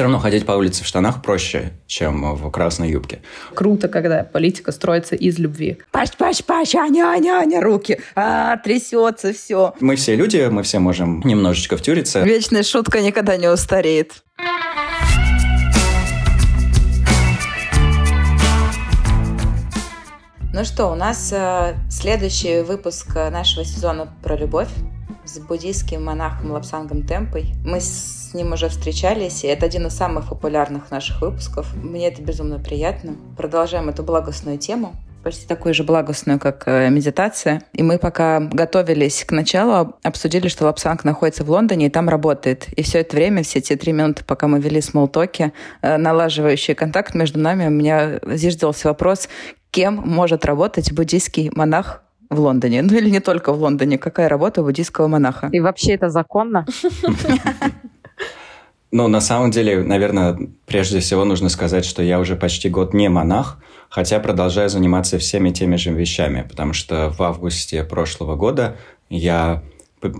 Все равно ходить по улице в штанах проще, чем в красной юбке. Круто, когда политика строится из любви. Паш, паш, паш, аня, аня, аня, руки. А, трясется все. Мы все люди, мы все можем немножечко втюриться. Вечная шутка никогда не устареет. Ну что, у нас э, следующий выпуск нашего сезона про любовь с буддийским монахом Лапсангом Темпой. Мы с ним уже встречались, и это один из самых популярных наших выпусков. Мне это безумно приятно. Продолжаем эту благостную тему почти такую же благостную, как э, медитация. И мы пока готовились к началу, обсудили, что Лапсанг находится в Лондоне и там работает. И все это время, все те три минуты, пока мы вели смолтоки, э, налаживающий контакт между нами, у меня зиждался вопрос, кем может работать буддийский монах в Лондоне. Ну или не только в Лондоне. Какая работа буддийского монаха? И вообще это законно? Ну, на самом деле, наверное, прежде всего нужно сказать, что я уже почти год не монах, хотя продолжаю заниматься всеми теми же вещами, потому что в августе прошлого года я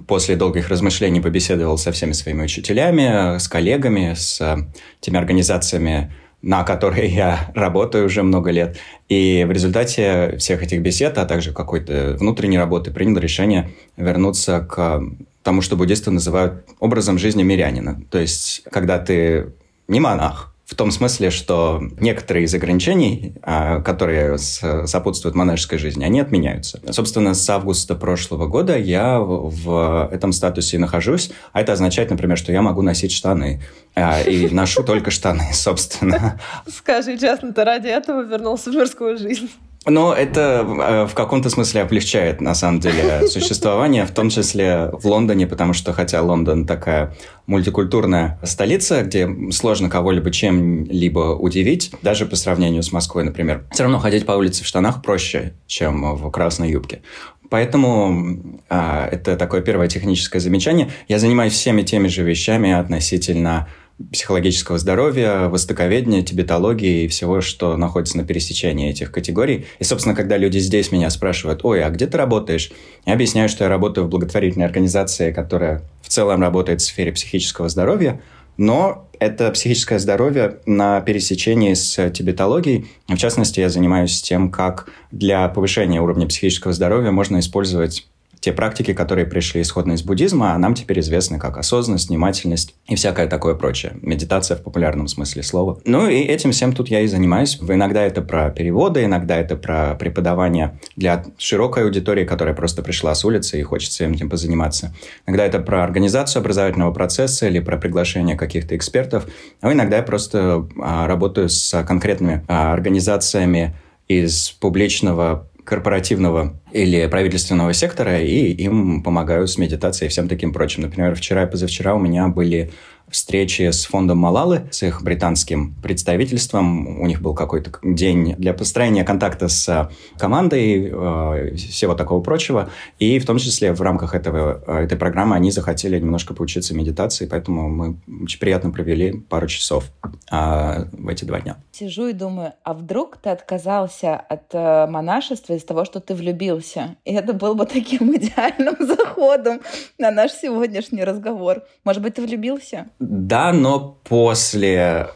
после долгих размышлений побеседовал со всеми своими учителями, с коллегами, с теми организациями, на которой я работаю уже много лет. И в результате всех этих бесед, а также какой-то внутренней работы, принял решение вернуться к тому, что буддисты называют образом жизни мирянина. То есть, когда ты не монах, в том смысле, что некоторые из ограничений, а, которые сопутствуют монашеской жизни, они отменяются. Собственно, с августа прошлого года я в этом статусе нахожусь, а это означает, например, что я могу носить штаны. А, и ношу только штаны, собственно. Скажи честно, ты ради этого вернулся в мирскую жизнь? Но это э, в каком-то смысле облегчает, на самом деле, существование, в том числе в Лондоне, потому что, хотя Лондон такая мультикультурная столица, где сложно кого-либо чем-либо удивить, даже по сравнению с Москвой, например, все равно ходить по улице в штанах проще, чем в красной юбке. Поэтому а, это такое первое техническое замечание. Я занимаюсь всеми теми же вещами относительно психологического здоровья, востоковедения, тибетологии и всего, что находится на пересечении этих категорий. И, собственно, когда люди здесь меня спрашивают, ой, а где ты работаешь? Я объясняю, что я работаю в благотворительной организации, которая в целом работает в сфере психического здоровья, но это психическое здоровье на пересечении с тибетологией. В частности, я занимаюсь тем, как для повышения уровня психического здоровья можно использовать те практики, которые пришли исходно из буддизма, а нам теперь известны как осознанность, внимательность и всякое такое прочее. Медитация в популярном смысле слова. Ну и этим всем тут я и занимаюсь. Иногда это про переводы, иногда это про преподавание для широкой аудитории, которая просто пришла с улицы и хочет всем этим позаниматься. Иногда это про организацию образовательного процесса или про приглашение каких-то экспертов. А иногда я просто а, работаю с конкретными а, организациями из публичного корпоративного или правительственного сектора, и им помогаю с медитацией и всем таким прочим. Например, вчера и позавчера у меня были встречи с фондом Малалы, с их британским представительством. У них был какой-то день для построения контакта с командой, э, всего такого прочего. И в том числе в рамках этого, э, этой программы они захотели немножко поучиться медитации, поэтому мы очень приятно провели пару часов э, в эти два дня. Сижу и думаю, а вдруг ты отказался от э, монашества из-за того, что ты влюбился? И это был бы таким идеальным заходом на наш сегодняшний разговор. Может быть, ты влюбился? Да, но после,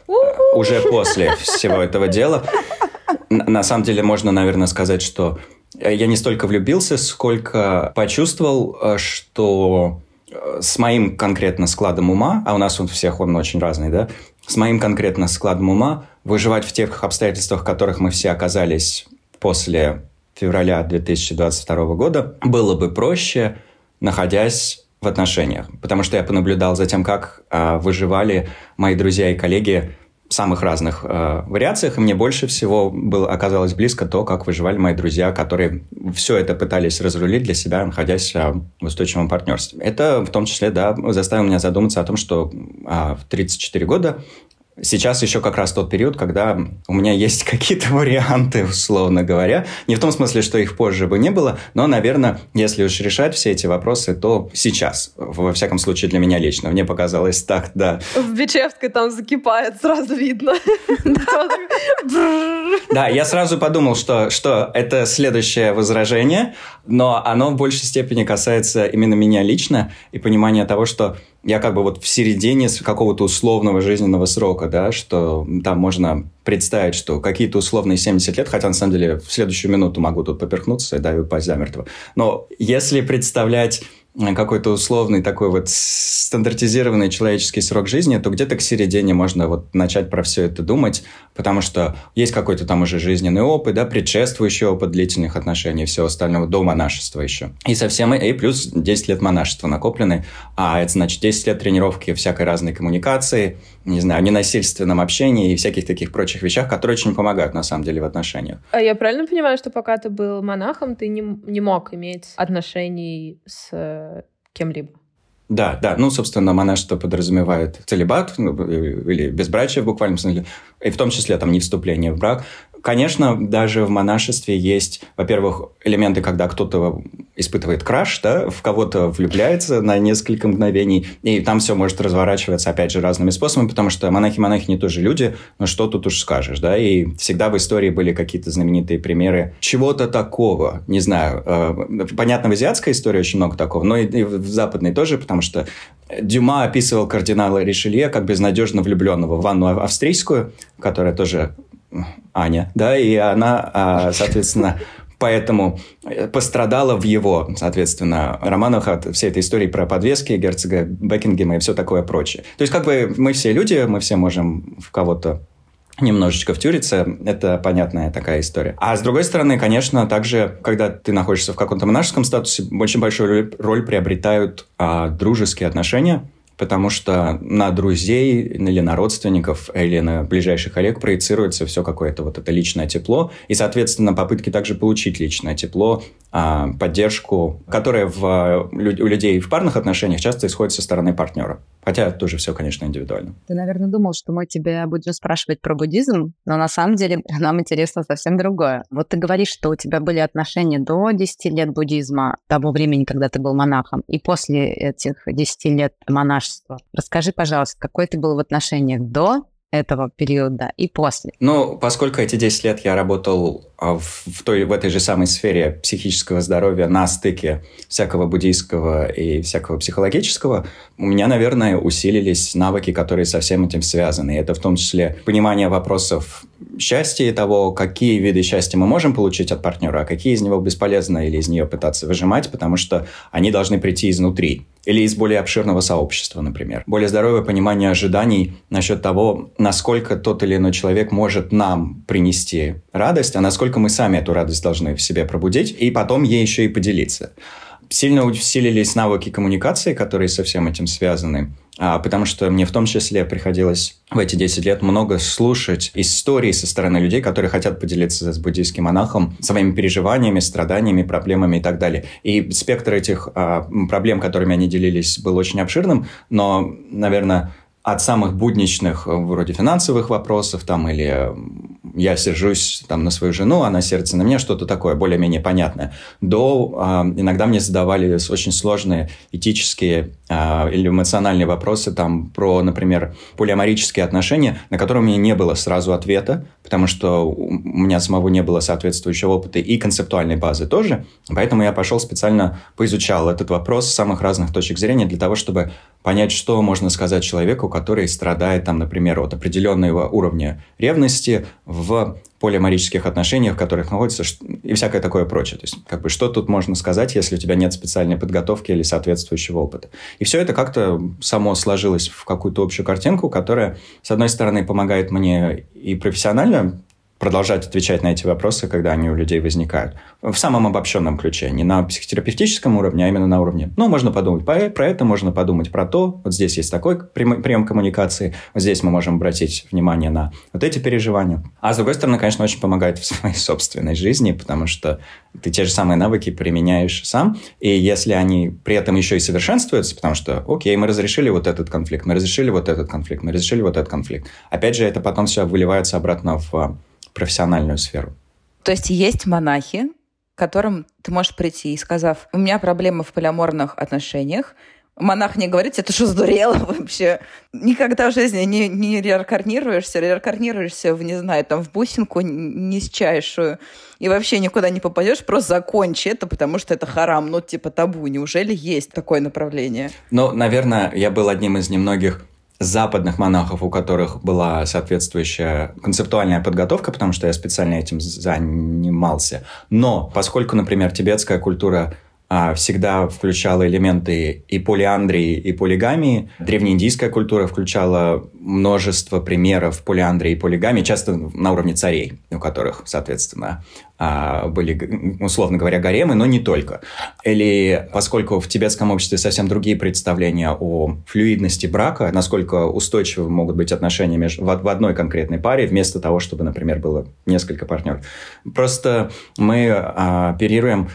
уже после всего этого дела, на самом деле можно, наверное, сказать, что я не столько влюбился, сколько почувствовал, э, что э, с моим конкретно складом ума, а у нас у всех он очень разный, да, с моим конкретно складом ума выживать в тех обстоятельствах, в которых мы все оказались после февраля 2022 года, было бы проще, находясь в отношениях. Потому что я понаблюдал за тем, как э, выживали мои друзья и коллеги в самых разных э, вариациях, и мне больше всего было, оказалось близко то, как выживали мои друзья, которые все это пытались разрулить для себя, находясь э, в устойчивом партнерстве. Это в том числе да, заставило меня задуматься о том, что э, в 34 года Сейчас еще как раз тот период, когда у меня есть какие-то варианты, условно говоря. Не в том смысле, что их позже бы не было, но, наверное, если уж решать все эти вопросы, то сейчас. Во всяком случае, для меня лично. Мне показалось так, да. В Бичевской там закипает, сразу видно. Да, я сразу подумал, что, что это следующее возражение, но оно в большей степени касается именно меня лично и понимания того, что я как бы вот в середине какого-то условного жизненного срока, да, что там можно представить, что какие-то условные 70 лет, хотя на самом деле в следующую минуту могу тут поперхнуться, да, и упасть замертво. Но если представлять какой-то условный такой вот стандартизированный человеческий срок жизни, то где-то к середине можно вот начать про все это думать, потому что есть какой-то там уже жизненный опыт, да, предшествующий опыт длительных отношений и всего остального до монашества еще. И совсем, и плюс 10 лет монашества накоплены, а это значит 10 лет тренировки всякой разной коммуникации, не знаю, ненасильственном общении и всяких таких прочих вещах, которые очень помогают на самом деле в отношениях. А я правильно понимаю, что пока ты был монахом, ты не, не мог иметь отношений с кем-либо. Да, да. Ну, собственно, монашество подразумевает целебат ну, или безбрачие в буквальном смысле, и в том числе там не вступление в брак. Конечно, даже в монашестве есть, во-первых, элементы, когда кто-то испытывает краш, да, в кого-то влюбляется на несколько мгновений, и там все может разворачиваться, опять же, разными способами, потому что монахи-монахи не тоже люди, но что тут уж скажешь, да, и всегда в истории были какие-то знаменитые примеры чего-то такого, не знаю, э, понятно, в азиатской истории очень много такого, но и в западной тоже, потому что Дюма описывал кардинала Ришелье как безнадежно влюбленного в Анну Австрийскую, которая тоже Аня, да, и она, а, соответственно, поэтому пострадала в его, соответственно, романах от всей этой истории про подвески герцога Бекингема и все такое прочее. То есть, как бы мы все люди, мы все можем в кого-то немножечко втюриться, это понятная такая история. А с другой стороны, конечно, также, когда ты находишься в каком-то монашеском статусе, очень большую роль приобретают а, дружеские отношения, потому что на друзей или на родственников или на ближайших коллег проецируется все какое-то вот это личное тепло, и, соответственно, попытки также получить личное тепло, а, поддержку, которая в, у людей в парных отношениях часто исходит со стороны партнера. Хотя тоже все, конечно, индивидуально. Ты, наверное, думал, что мы тебя будем спрашивать про буддизм, но на самом деле нам интересно совсем другое. Вот ты говоришь, что у тебя были отношения до 10 лет буддизма, того времени, когда ты был монахом, и после этих 10 лет монашества. Расскажи, пожалуйста, какой ты был в отношениях до этого периода и после? Ну, поскольку эти 10 лет я работал а, в, той, в этой же самой сфере психического здоровья на стыке всякого буддийского и всякого психологического, у меня, наверное, усилились навыки, которые со всем этим связаны. Это в том числе понимание вопросов счастья и того, какие виды счастья мы можем получить от партнера, а какие из него бесполезно или из нее пытаться выжимать, потому что они должны прийти изнутри или из более обширного сообщества, например. Более здоровое понимание ожиданий насчет того, насколько тот или иной человек может нам принести радость, а насколько мы сами эту радость должны в себе пробудить, и потом ей еще и поделиться. Сильно усилились навыки коммуникации, которые со всем этим связаны, а, потому что мне в том числе приходилось в эти 10 лет много слушать истории со стороны людей, которые хотят поделиться с буддийским монахом своими переживаниями, страданиями, проблемами и так далее. И спектр этих а, проблем, которыми они делились, был очень обширным, но, наверное, от самых будничных, э, вроде финансовых вопросов, там, или я сержусь там, на свою жену, она сердится на меня, что-то такое более-менее понятное, до э, иногда мне задавали очень сложные этические э, или эмоциональные вопросы там, про, например, полиаморические отношения, на которые у меня не было сразу ответа, потому что у меня самого не было соответствующего опыта и концептуальной базы тоже, поэтому я пошел специально поизучал этот вопрос с самых разных точек зрения для того, чтобы понять, что можно сказать человеку, который страдает, там, например, от определенного уровня ревности в полиаморических отношениях, в которых находится, и всякое такое прочее. То есть, как бы, что тут можно сказать, если у тебя нет специальной подготовки или соответствующего опыта. И все это как-то само сложилось в какую-то общую картинку, которая, с одной стороны, помогает мне и профессионально продолжать отвечать на эти вопросы, когда они у людей возникают. В самом обобщенном ключе, не на психотерапевтическом уровне, а именно на уровне. Ну, можно подумать про, про это, можно подумать про то. Вот здесь есть такой прием коммуникации, вот здесь мы можем обратить внимание на вот эти переживания. А с другой стороны, конечно, очень помогает в своей собственной жизни, потому что ты те же самые навыки применяешь сам, и если они при этом еще и совершенствуются, потому что, окей, мы разрешили вот этот конфликт, мы разрешили вот этот конфликт, мы разрешили вот этот конфликт. Опять же, это потом все выливается обратно в профессиональную сферу. То есть есть монахи, к которым ты можешь прийти и сказав, у меня проблемы в полиаморных отношениях, монах не говорит, это что сдурело вообще? Никогда в жизни не, не реинкарнируешься, реинкарнируешься в, не знаю, там, в бусинку низчайшую, и вообще никуда не попадешь, просто закончи это, потому что это харам, ну, типа табу. Неужели есть такое направление? Ну, наверное, я был одним из немногих западных монахов, у которых была соответствующая концептуальная подготовка, потому что я специально этим занимался. Но поскольку, например, тибетская культура всегда включала элементы и полиандрии, и полигамии. Древнеиндийская культура включала множество примеров полиандрии и полигамии, часто на уровне царей, у которых, соответственно, а, были, условно говоря, гаремы, но не только. Или поскольку в тибетском обществе совсем другие представления о флюидности брака, насколько устойчивы могут быть отношения между, в одной конкретной паре, вместо того, чтобы, например, было несколько партнеров. Просто мы а, оперируем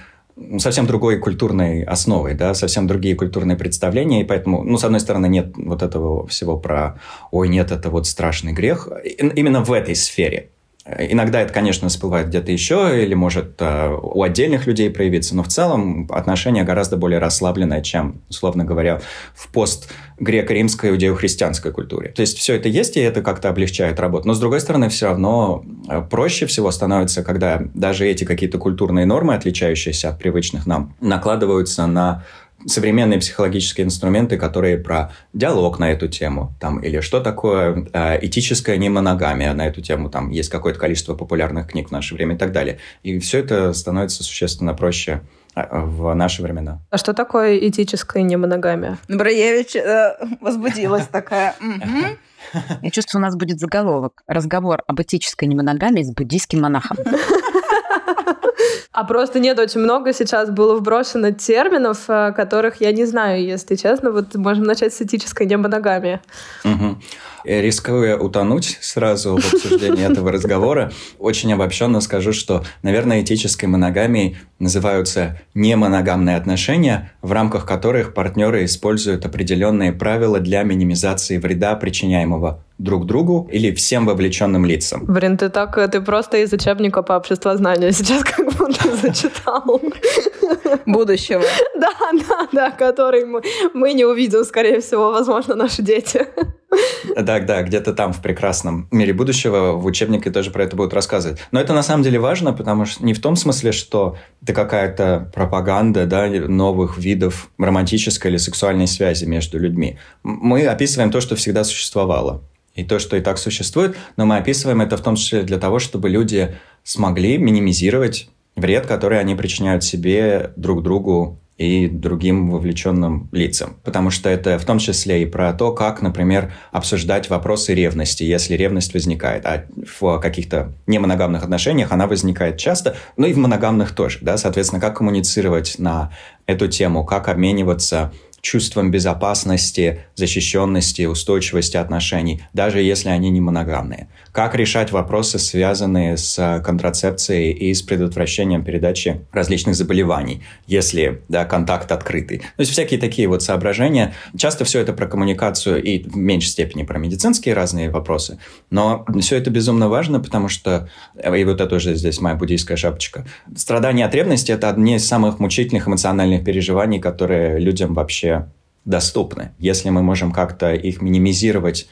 совсем другой культурной основой, да, совсем другие культурные представления, и поэтому, ну, с одной стороны, нет вот этого всего про «ой, нет, это вот страшный грех», именно в этой сфере. Иногда это, конечно, всплывает где-то еще или может э, у отдельных людей проявиться, но в целом отношение гораздо более расслабленное, чем, условно говоря, в пост греко-римской иудео-христианской культуре. То есть все это есть, и это как-то облегчает работу. Но, с другой стороны, все равно э, проще всего становится, когда даже эти какие-то культурные нормы, отличающиеся от привычных нам, накладываются на современные психологические инструменты, которые про диалог на эту тему, там, или что такое э, этическая немоногамия на эту тему, там есть какое-то количество популярных книг в наше время и так далее. И все это становится существенно проще э, в наши времена. А что такое этическая немоногамия? Браевич э, возбудилась такая. Я чувствую, у нас будет заголовок. Разговор об этической немоногамии с буддийским монахом. А просто нет, очень много сейчас было вброшено терминов, э, которых я не знаю, если честно. Вот можем начать с этической небоногамии. Угу. Рискуя утонуть сразу в обсуждении этого разговора, очень обобщенно скажу, что, наверное, этической моногамией называются немоногамные отношения, в рамках которых партнеры используют определенные правила для минимизации вреда, причиняемого друг другу или всем вовлеченным лицам. Блин, ты так, ты просто из учебника по обществознанию сейчас как будто зачитал. Будущего. Да, да, да, который мы, мы не увидим, скорее всего, возможно, наши дети. Да, да, где-то там, в прекрасном мире будущего, в учебнике тоже про это будут рассказывать. Но это на самом деле важно, потому что не в том смысле, что это какая-то пропаганда да, новых видов романтической или сексуальной связи между людьми. Мы описываем то, что всегда существовало и то, что и так существует, но мы описываем это в том числе для того, чтобы люди смогли минимизировать вред, который они причиняют себе, друг другу и другим вовлеченным лицам. Потому что это в том числе и про то, как, например, обсуждать вопросы ревности, если ревность возникает. А в каких-то немоногамных отношениях она возникает часто, ну и в моногамных тоже. Да? Соответственно, как коммуницировать на эту тему, как обмениваться чувством безопасности, защищенности, устойчивости отношений, даже если они не моногамные. Как решать вопросы, связанные с контрацепцией и с предотвращением передачи различных заболеваний, если да, контакт открытый. То есть всякие такие вот соображения. Часто все это про коммуникацию и в меньшей степени про медицинские разные вопросы. Но все это безумно важно, потому что, и вот это уже здесь моя буддийская шапочка, страдания от ревности – это одни из самых мучительных эмоциональных переживаний, которые людям вообще доступны. Если мы можем как-то их минимизировать,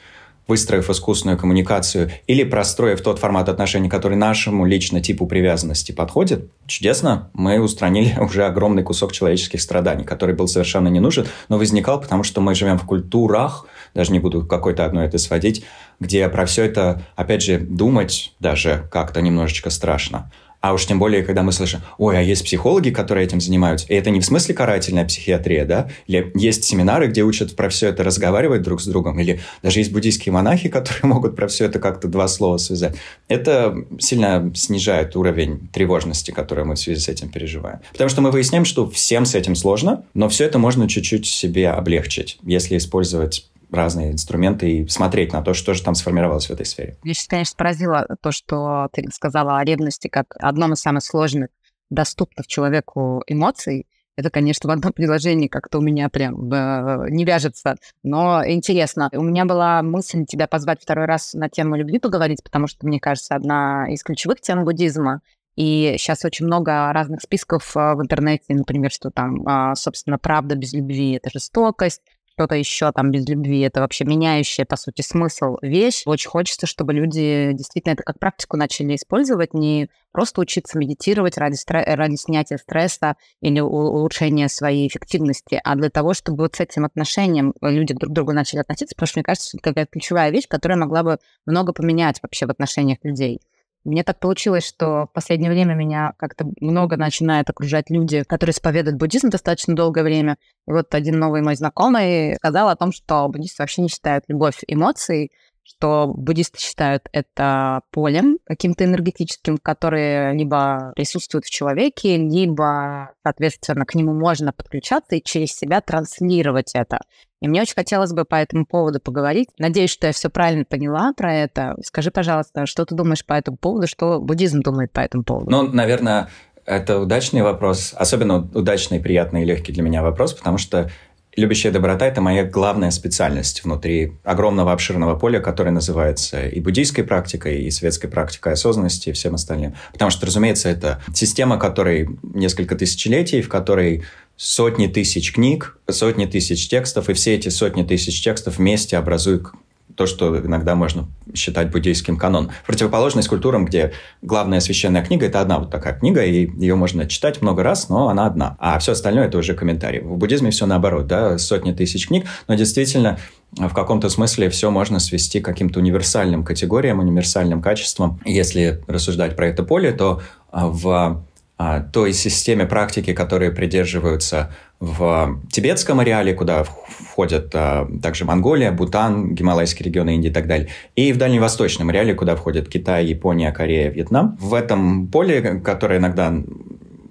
выстроив искусственную коммуникацию или простроив тот формат отношений, который нашему лично типу привязанности подходит, чудесно, мы устранили уже огромный кусок человеческих страданий, который был совершенно не нужен, но возникал, потому что мы живем в культурах, даже не буду какой-то одной это сводить, где про все это, опять же, думать даже как-то немножечко страшно. А уж тем более, когда мы слышим, ой, а есть психологи, которые этим занимаются. И это не в смысле карательная психиатрия, да? Или есть семинары, где учат про все это разговаривать друг с другом. Или даже есть буддийские монахи, которые могут про все это как-то два слова связать. Это сильно снижает уровень тревожности, который мы в связи с этим переживаем. Потому что мы выясняем, что всем с этим сложно, но все это можно чуть-чуть себе облегчить, если использовать разные инструменты и смотреть на то, что же там сформировалось в этой сфере. Меня сейчас, конечно, поразило то, что ты сказала о ревности как одном из самых сложных доступных человеку эмоций. Это, конечно, в одном предложении как-то у меня прям э, не вяжется. Но интересно. У меня была мысль тебя позвать второй раз на тему любви поговорить, потому что, мне кажется, одна из ключевых тем буддизма И сейчас очень много разных списков в интернете, например, что там, собственно, правда без любви — это жестокость, что-то еще там без любви, это вообще меняющая, по сути, смысл вещь. Очень хочется, чтобы люди действительно это как практику начали использовать, не просто учиться медитировать ради, стре- ради снятия стресса или улучшения своей эффективности, а для того, чтобы вот с этим отношением люди друг к другу начали относиться, потому что, мне кажется, это какая-то ключевая вещь, которая могла бы много поменять вообще в отношениях людей. Мне так получилось, что в последнее время меня как-то много начинает окружать люди, которые исповедуют буддизм достаточно долгое время. И вот один новый мой знакомый сказал о том, что буддисты вообще не считают любовь эмоцией, что буддисты считают это полем каким-то энергетическим, которое либо присутствует в человеке, либо, соответственно, к нему можно подключаться и через себя транслировать это. И мне очень хотелось бы по этому поводу поговорить. Надеюсь, что я все правильно поняла про это. Скажи, пожалуйста, что ты думаешь по этому поводу, что буддизм думает по этому поводу? Ну, наверное, это удачный вопрос, особенно удачный, приятный и легкий для меня вопрос, потому что Любящая доброта – это моя главная специальность внутри огромного обширного поля, которое называется и буддийской практикой, и светской практикой осознанности, и всем остальным. Потому что, разумеется, это система, которой несколько тысячелетий, в которой сотни тысяч книг, сотни тысяч текстов, и все эти сотни тысяч текстов вместе образуют то, что иногда можно считать буддийским каноном. Противоположность культурам, где главная священная книга – это одна вот такая книга, и ее можно читать много раз, но она одна. А все остальное – это уже комментарии. В буддизме все наоборот, да, сотни тысяч книг, но действительно в каком-то смысле все можно свести к каким-то универсальным категориям, универсальным качествам. Если рассуждать про это поле, то а, в а, той системе практики, которые придерживаются в тибетском ареале, куда входят а, также Монголия, Бутан, Гималайские регионы Индии и так далее, и в дальневосточном ареале, куда входят Китай, Япония, Корея, Вьетнам. В этом поле, которое иногда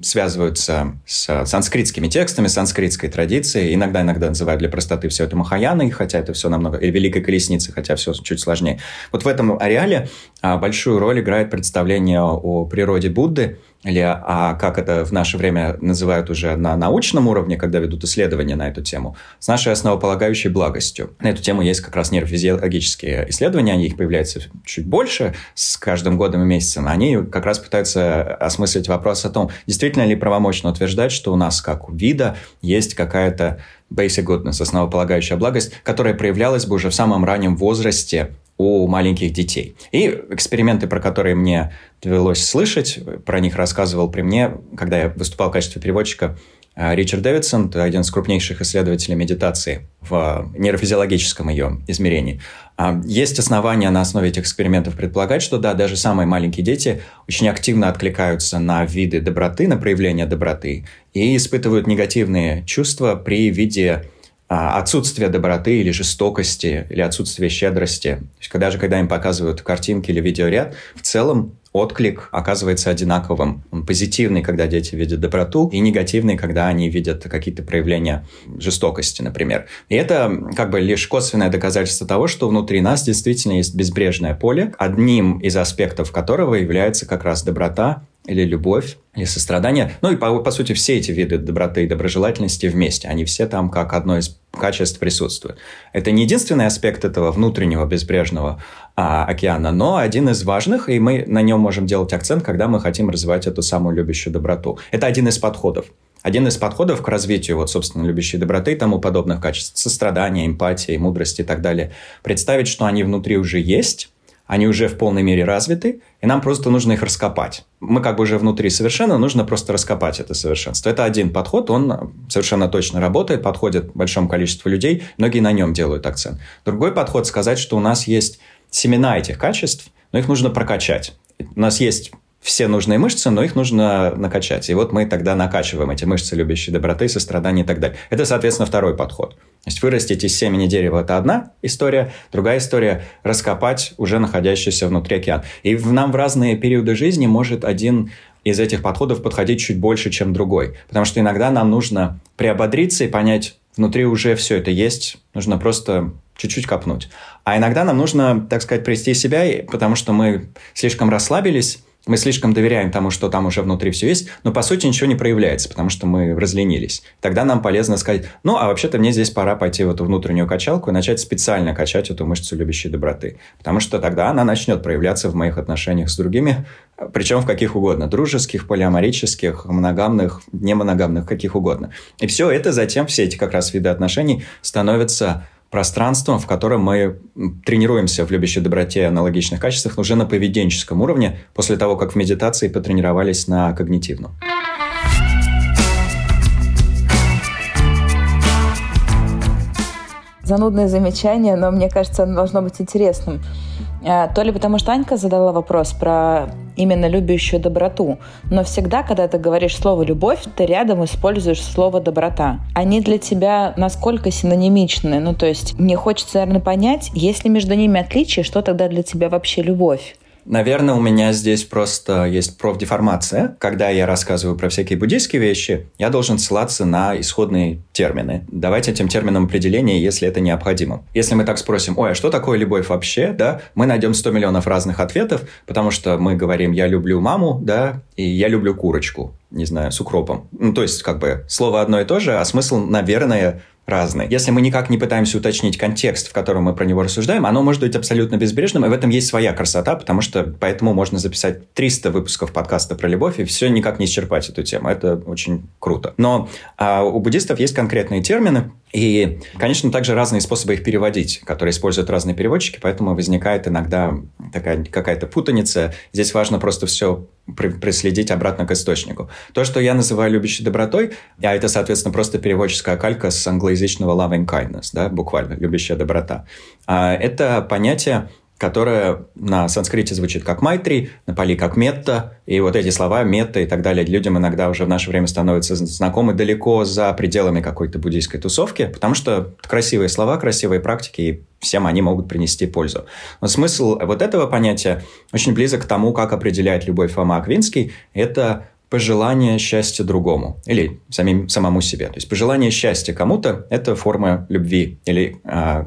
связываются с санскритскими текстами, санскритской традицией. Иногда, иногда называют для простоты все это Махаяной, хотя это все намного... И Великой Колесницей, хотя все чуть сложнее. Вот в этом ареале а, большую роль играет представление о природе Будды, или а как это в наше время называют уже на научном уровне, когда ведут исследования на эту тему, с нашей основополагающей благостью. На эту тему есть как раз нейрофизиологические исследования, они их появляются чуть больше с каждым годом и месяцем. Они как раз пытаются осмыслить вопрос о том, действительно ли правомочно утверждать, что у нас как у вида есть какая-то basic goodness, основополагающая благость, которая проявлялась бы уже в самом раннем возрасте у маленьких детей. И эксперименты, про которые мне довелось слышать, про них рассказывал при мне, когда я выступал в качестве переводчика, э, Ричард Дэвидсон, один из крупнейших исследователей медитации в нейрофизиологическом ее измерении. А, есть основания на основе этих экспериментов предполагать, что да, даже самые маленькие дети очень активно откликаются на виды доброты, на проявление доброты и испытывают негативные чувства при виде отсутствие доброты или жестокости, или отсутствие щедрости. То есть, когда же, когда им показывают картинки или видеоряд, в целом отклик оказывается одинаковым. Он позитивный, когда дети видят доброту, и негативный, когда они видят какие-то проявления жестокости, например. И это как бы лишь косвенное доказательство того, что внутри нас действительно есть безбрежное поле, одним из аспектов которого является как раз доброта или любовь, или сострадание. Ну и, по, по сути, все эти виды доброты и доброжелательности вместе. Они все там как одно из качеств присутствуют. Это не единственный аспект этого внутреннего безбрежного а, океана, но один из важных, и мы на нем можем делать акцент, когда мы хотим развивать эту самую любящую доброту. Это один из подходов. Один из подходов к развитию, вот, собственно, любящей доброты и тому подобных качеств, сострадания, эмпатии, мудрости и так далее, представить, что они внутри уже есть, они уже в полной мере развиты, и нам просто нужно их раскопать. Мы как бы уже внутри совершенно, нужно просто раскопать это совершенство. Это один подход, он совершенно точно работает, подходит большому количеству людей, многие на нем делают акцент. Другой подход сказать, что у нас есть семена этих качеств, но их нужно прокачать. У нас есть все нужные мышцы, но их нужно накачать. И вот мы тогда накачиваем эти мышцы любящей доброты, сострадания и так далее. Это, соответственно, второй подход. То есть вырастить из семени дерева – это одна история. Другая история – раскопать уже находящийся внутри океан. И в, нам в разные периоды жизни может один из этих подходов подходить чуть больше, чем другой. Потому что иногда нам нужно приободриться и понять, внутри уже все это есть, нужно просто чуть-чуть копнуть. А иногда нам нужно, так сказать, привести себя, потому что мы слишком расслабились, мы слишком доверяем тому, что там уже внутри все есть, но по сути ничего не проявляется, потому что мы разленились. Тогда нам полезно сказать, ну, а вообще-то мне здесь пора пойти в эту внутреннюю качалку и начать специально качать эту мышцу любящей доброты. Потому что тогда она начнет проявляться в моих отношениях с другими, причем в каких угодно. Дружеских, полиаморических, моногамных, немоногамных, каких угодно. И все это затем, все эти как раз виды отношений становятся пространством, в котором мы тренируемся в любящей доброте и аналогичных качествах уже на поведенческом уровне, после того, как в медитации потренировались на когнитивном. Занудное замечание, но мне кажется, оно должно быть интересным. А, то ли потому, что Анька задала вопрос про именно любящую доброту. Но всегда, когда ты говоришь слово «любовь», ты рядом используешь слово «доброта». Они для тебя насколько синонимичны? Ну, то есть мне хочется, наверное, понять, есть ли между ними отличие, что тогда для тебя вообще любовь? Наверное, у меня здесь просто есть профдеформация. Когда я рассказываю про всякие буддийские вещи, я должен ссылаться на исходные термины. Давайте этим терминам определение, если это необходимо. Если мы так спросим, ой, а что такое любовь вообще, да, мы найдем 100 миллионов разных ответов, потому что мы говорим, я люблю маму, да, и я люблю курочку, не знаю, с укропом. Ну, то есть, как бы, слово одно и то же, а смысл, наверное, разные. Если мы никак не пытаемся уточнить контекст, в котором мы про него рассуждаем, оно может быть абсолютно безбрежным, и в этом есть своя красота, потому что поэтому можно записать 300 выпусков подкаста про любовь и все никак не исчерпать эту тему. Это очень круто. Но а, у буддистов есть конкретные термины, и, конечно, также разные способы их переводить, которые используют разные переводчики, поэтому возникает иногда такая какая-то путаница. Здесь важно просто все преследить обратно к источнику. То, что я называю любящей добротой, а это, соответственно, просто переводческая калька с англоязычного loving kindness, да, буквально, любящая доброта. А, это понятие, которое на санскрите звучит как майтри, на пали как метта, и вот эти слова метта и так далее людям иногда уже в наше время становятся знакомы далеко за пределами какой-то буддийской тусовки, потому что красивые слова, красивые практики, и всем они могут принести пользу. Но смысл вот этого понятия очень близок к тому, как определяет любовь Фома Аквинский. Это пожелание счастья другому или самим, самому себе. То есть пожелание счастья кому-то – это форма любви или а,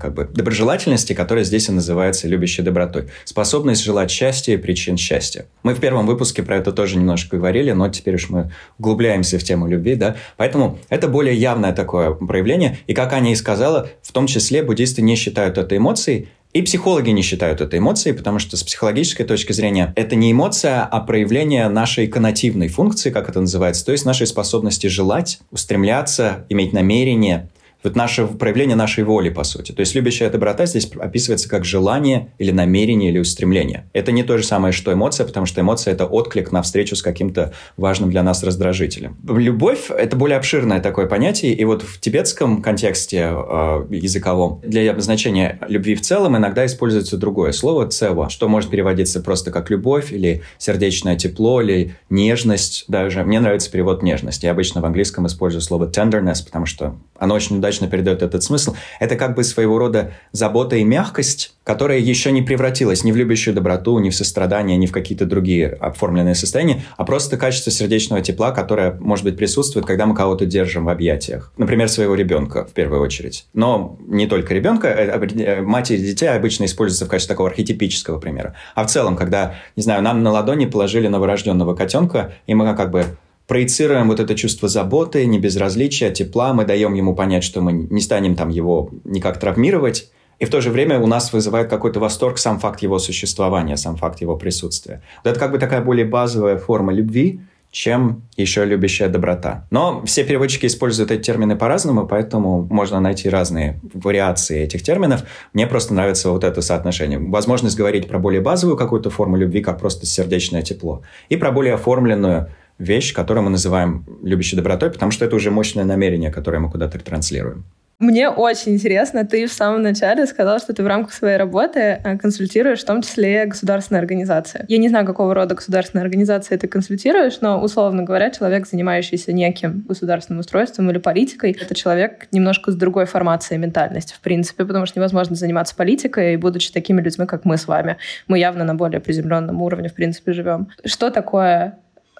как бы доброжелательности, которая здесь и называется любящей добротой. Способность желать счастья и причин счастья. Мы в первом выпуске про это тоже немножко говорили, но теперь уж мы углубляемся в тему любви, да. Поэтому это более явное такое проявление. И как Аня и сказала, в том числе буддисты не считают это эмоцией, и психологи не считают это эмоцией, потому что с психологической точки зрения это не эмоция, а проявление нашей коннотивной функции, как это называется, то есть нашей способности желать, устремляться, иметь намерение, вот наше проявление нашей воли, по сути. То есть любящая доброта здесь описывается как желание или намерение или устремление. Это не то же самое, что эмоция, потому что эмоция – это отклик на встречу с каким-то важным для нас раздражителем. Любовь – это более обширное такое понятие, и вот в тибетском контексте э, языковом для обозначения любви в целом иногда используется другое слово «цева», что может переводиться просто как любовь или сердечное тепло, или нежность даже. Мне нравится перевод «нежность». Я обычно в английском использую слово tenderness, потому что оно очень удачно передает этот смысл. Это как бы своего рода забота и мягкость, которая еще не превратилась ни в любящую доброту, ни в сострадание, ни в какие-то другие оформленные состояния, а просто качество сердечного тепла, которое, может быть, присутствует, когда мы кого-то держим в объятиях. Например, своего ребенка, в первую очередь. Но не только ребенка, э, э, мать и детей обычно используются в качестве такого архетипического примера. А в целом, когда, не знаю, нам на ладони положили новорожденного котенка, и мы как бы проецируем вот это чувство заботы, небезразличия, тепла, мы даем ему понять, что мы не станем там его никак травмировать, и в то же время у нас вызывает какой-то восторг сам факт его существования, сам факт его присутствия. Вот это как бы такая более базовая форма любви, чем еще любящая доброта. Но все переводчики используют эти термины по-разному, поэтому можно найти разные вариации этих терминов. Мне просто нравится вот это соотношение. Возможность говорить про более базовую какую-то форму любви, как просто сердечное тепло, и про более оформленную вещь, которую мы называем любящей добротой, потому что это уже мощное намерение, которое мы куда-то транслируем. Мне очень интересно, ты в самом начале сказал, что ты в рамках своей работы э, консультируешь в том числе государственные организации. Я не знаю, какого рода государственные организации ты консультируешь, но, условно говоря, человек, занимающийся неким государственным устройством или политикой, это человек немножко с другой формацией ментальности, в принципе, потому что невозможно заниматься политикой, будучи такими людьми, как мы с вами. Мы явно на более приземленном уровне, в принципе, живем. Что такое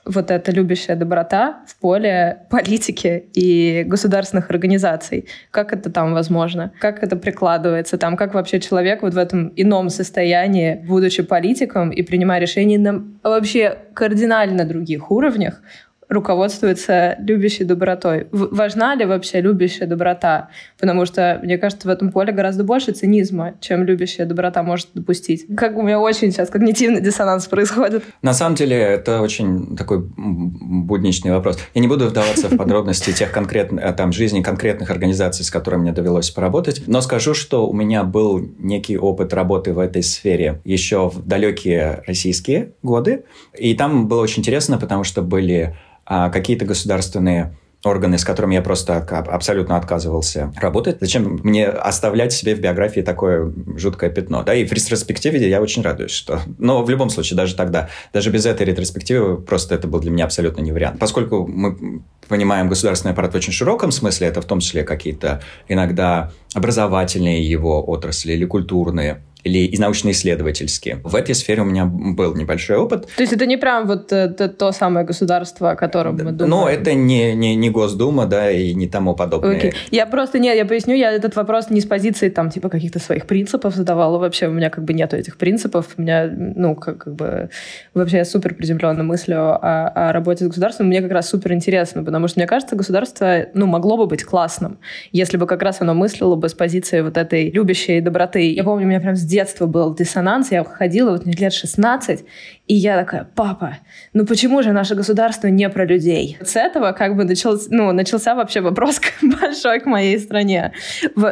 вот эта любящая доброта в поле политики и государственных организаций? Как это там возможно? Как это прикладывается там? Как вообще человек вот в этом ином состоянии, будучи политиком и принимая решения на вообще кардинально других уровнях, руководствуется любящей добротой. Важна ли вообще любящая доброта? Потому что, мне кажется, в этом поле гораздо больше цинизма, чем любящая доброта может допустить. Как у меня очень сейчас когнитивный диссонанс происходит. На самом деле, это очень такой будничный вопрос. Я не буду вдаваться в подробности тех конкретных, э, там, жизни конкретных организаций, с которыми мне довелось поработать, но скажу, что у меня был некий опыт работы в этой сфере еще в далекие российские годы, и там было очень интересно, потому что были а какие-то государственные органы, с которыми я просто абсолютно отказывался работать. Зачем мне оставлять себе в биографии такое жуткое пятно? Да, и в ретроспективе я очень радуюсь, что... Но в любом случае, даже тогда, даже без этой ретроспективы, просто это был для меня абсолютно не вариант. Поскольку мы понимаем государственный аппарат в очень широком смысле, это в том числе какие-то иногда образовательные его отрасли или культурные, или научно-исследовательские. В этой сфере у меня был небольшой опыт. То есть это не прям вот это, то самое государство, о котором мы думаем? Ну, это не, не, не Госдума, да, и не тому подобное. Okay. Я просто, нет, я поясню, я этот вопрос не с позиции там типа каких-то своих принципов задавала, вообще у меня как бы нету этих принципов, у меня, ну, как, как бы, вообще я супер приземленно мыслю о, о работе с государством, мне как раз супер интересно, потому что мне кажется, государство, ну, могло бы быть классным, если бы как раз оно мыслило бы с позиции вот этой любящей доброты. Я помню, меня прям с детства был диссонанс, я ходила вот мне лет 16, и я такая, папа, ну почему же наше государство не про людей? С этого как бы начался, ну, начался вообще вопрос большой к моей стране.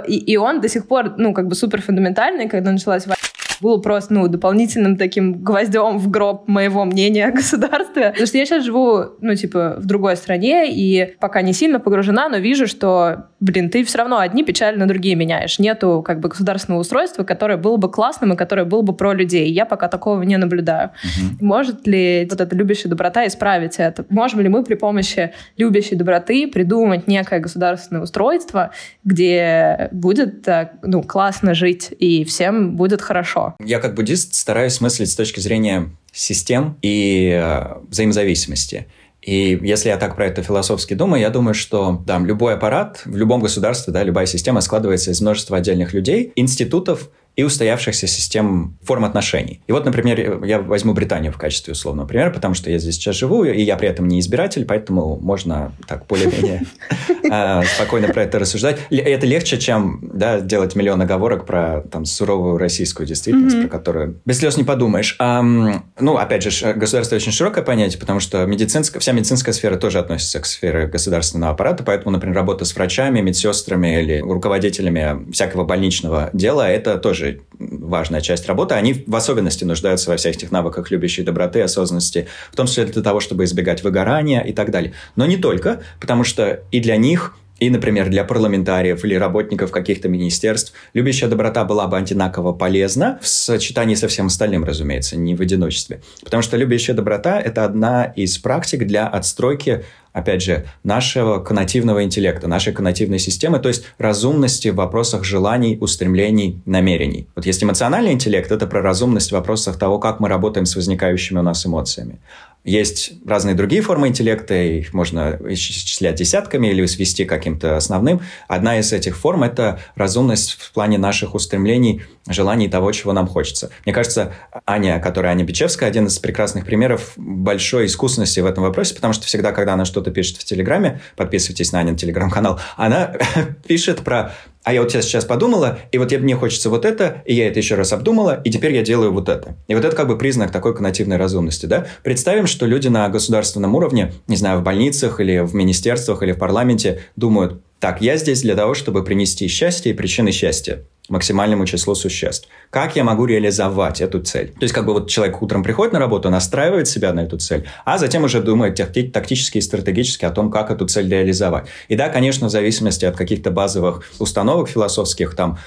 И, и он до сих пор, ну, как бы супер фундаментальный, когда началась война был просто, ну, дополнительным таким гвоздем в гроб моего мнения о государстве. Потому что я сейчас живу, ну, типа, в другой стране, и пока не сильно погружена, но вижу, что, блин, ты все равно одни печали на другие меняешь. Нету, как бы, государственного устройства, которое было бы классным и которое было бы про людей. Я пока такого не наблюдаю. Угу. Может ли вот эта любящая доброта исправить это? Можем ли мы при помощи любящей доброты придумать некое государственное устройство, где будет, ну, классно жить и всем будет хорошо? Я как буддист стараюсь мыслить с точки зрения систем и э, взаимозависимости. И если я так про это философски думаю, я думаю, что да, любой аппарат в любом государстве, да, любая система складывается из множества отдельных людей, институтов и устоявшихся систем форм отношений. И вот, например, я возьму Британию в качестве условного примера, потому что я здесь сейчас живу, и я при этом не избиратель, поэтому можно так более-менее а, спокойно про это рассуждать. Это легче, чем делать миллион оговорок про там, суровую российскую действительность, про которую без слез не подумаешь. Ну, опять же, государство очень широкое понятие, потому что медицинская, вся медицинская сфера тоже относится к сфере государственного аппарата, поэтому, например, работа с врачами, медсестрами или руководителями всякого больничного дела – это тоже тоже важная часть работы, они в особенности нуждаются во всех этих навыках любящей доброты, осознанности, в том числе для того, чтобы избегать выгорания и так далее. Но не только, потому что и для них и, например, для парламентариев или работников каких-то министерств любящая доброта была бы одинаково полезна в сочетании со всем остальным, разумеется, не в одиночестве. Потому что любящая доброта – это одна из практик для отстройки опять же, нашего коннотивного интеллекта, нашей коннотивной системы, то есть разумности в вопросах желаний, устремлений, намерений. Вот есть эмоциональный интеллект, это про разумность в вопросах того, как мы работаем с возникающими у нас эмоциями. Есть разные другие формы интеллекта, их можно исчислять десятками или свести к каким-то основным. Одна из этих форм – это разумность в плане наших устремлений, желаний того, чего нам хочется. Мне кажется, Аня, которая Аня Бичевская, один из прекрасных примеров большой искусности в этом вопросе, потому что всегда, когда она что-то пишет в Телеграме, подписывайтесь на Анин Телеграм-канал, она пишет про а я вот сейчас подумала, и вот мне хочется вот это, и я это еще раз обдумала, и теперь я делаю вот это. И вот это как бы признак такой коннотивной разумности, да? Представим, что люди на государственном уровне, не знаю, в больницах или в министерствах или в парламенте думают, так, я здесь для того, чтобы принести счастье и причины счастья максимальному числу существ. Как я могу реализовать эту цель? То есть, как бы вот человек утром приходит на работу, настраивает себя на эту цель, а затем уже думает тактически и стратегически о том, как эту цель реализовать. И да, конечно, в зависимости от каких-то базовых установок философских, там,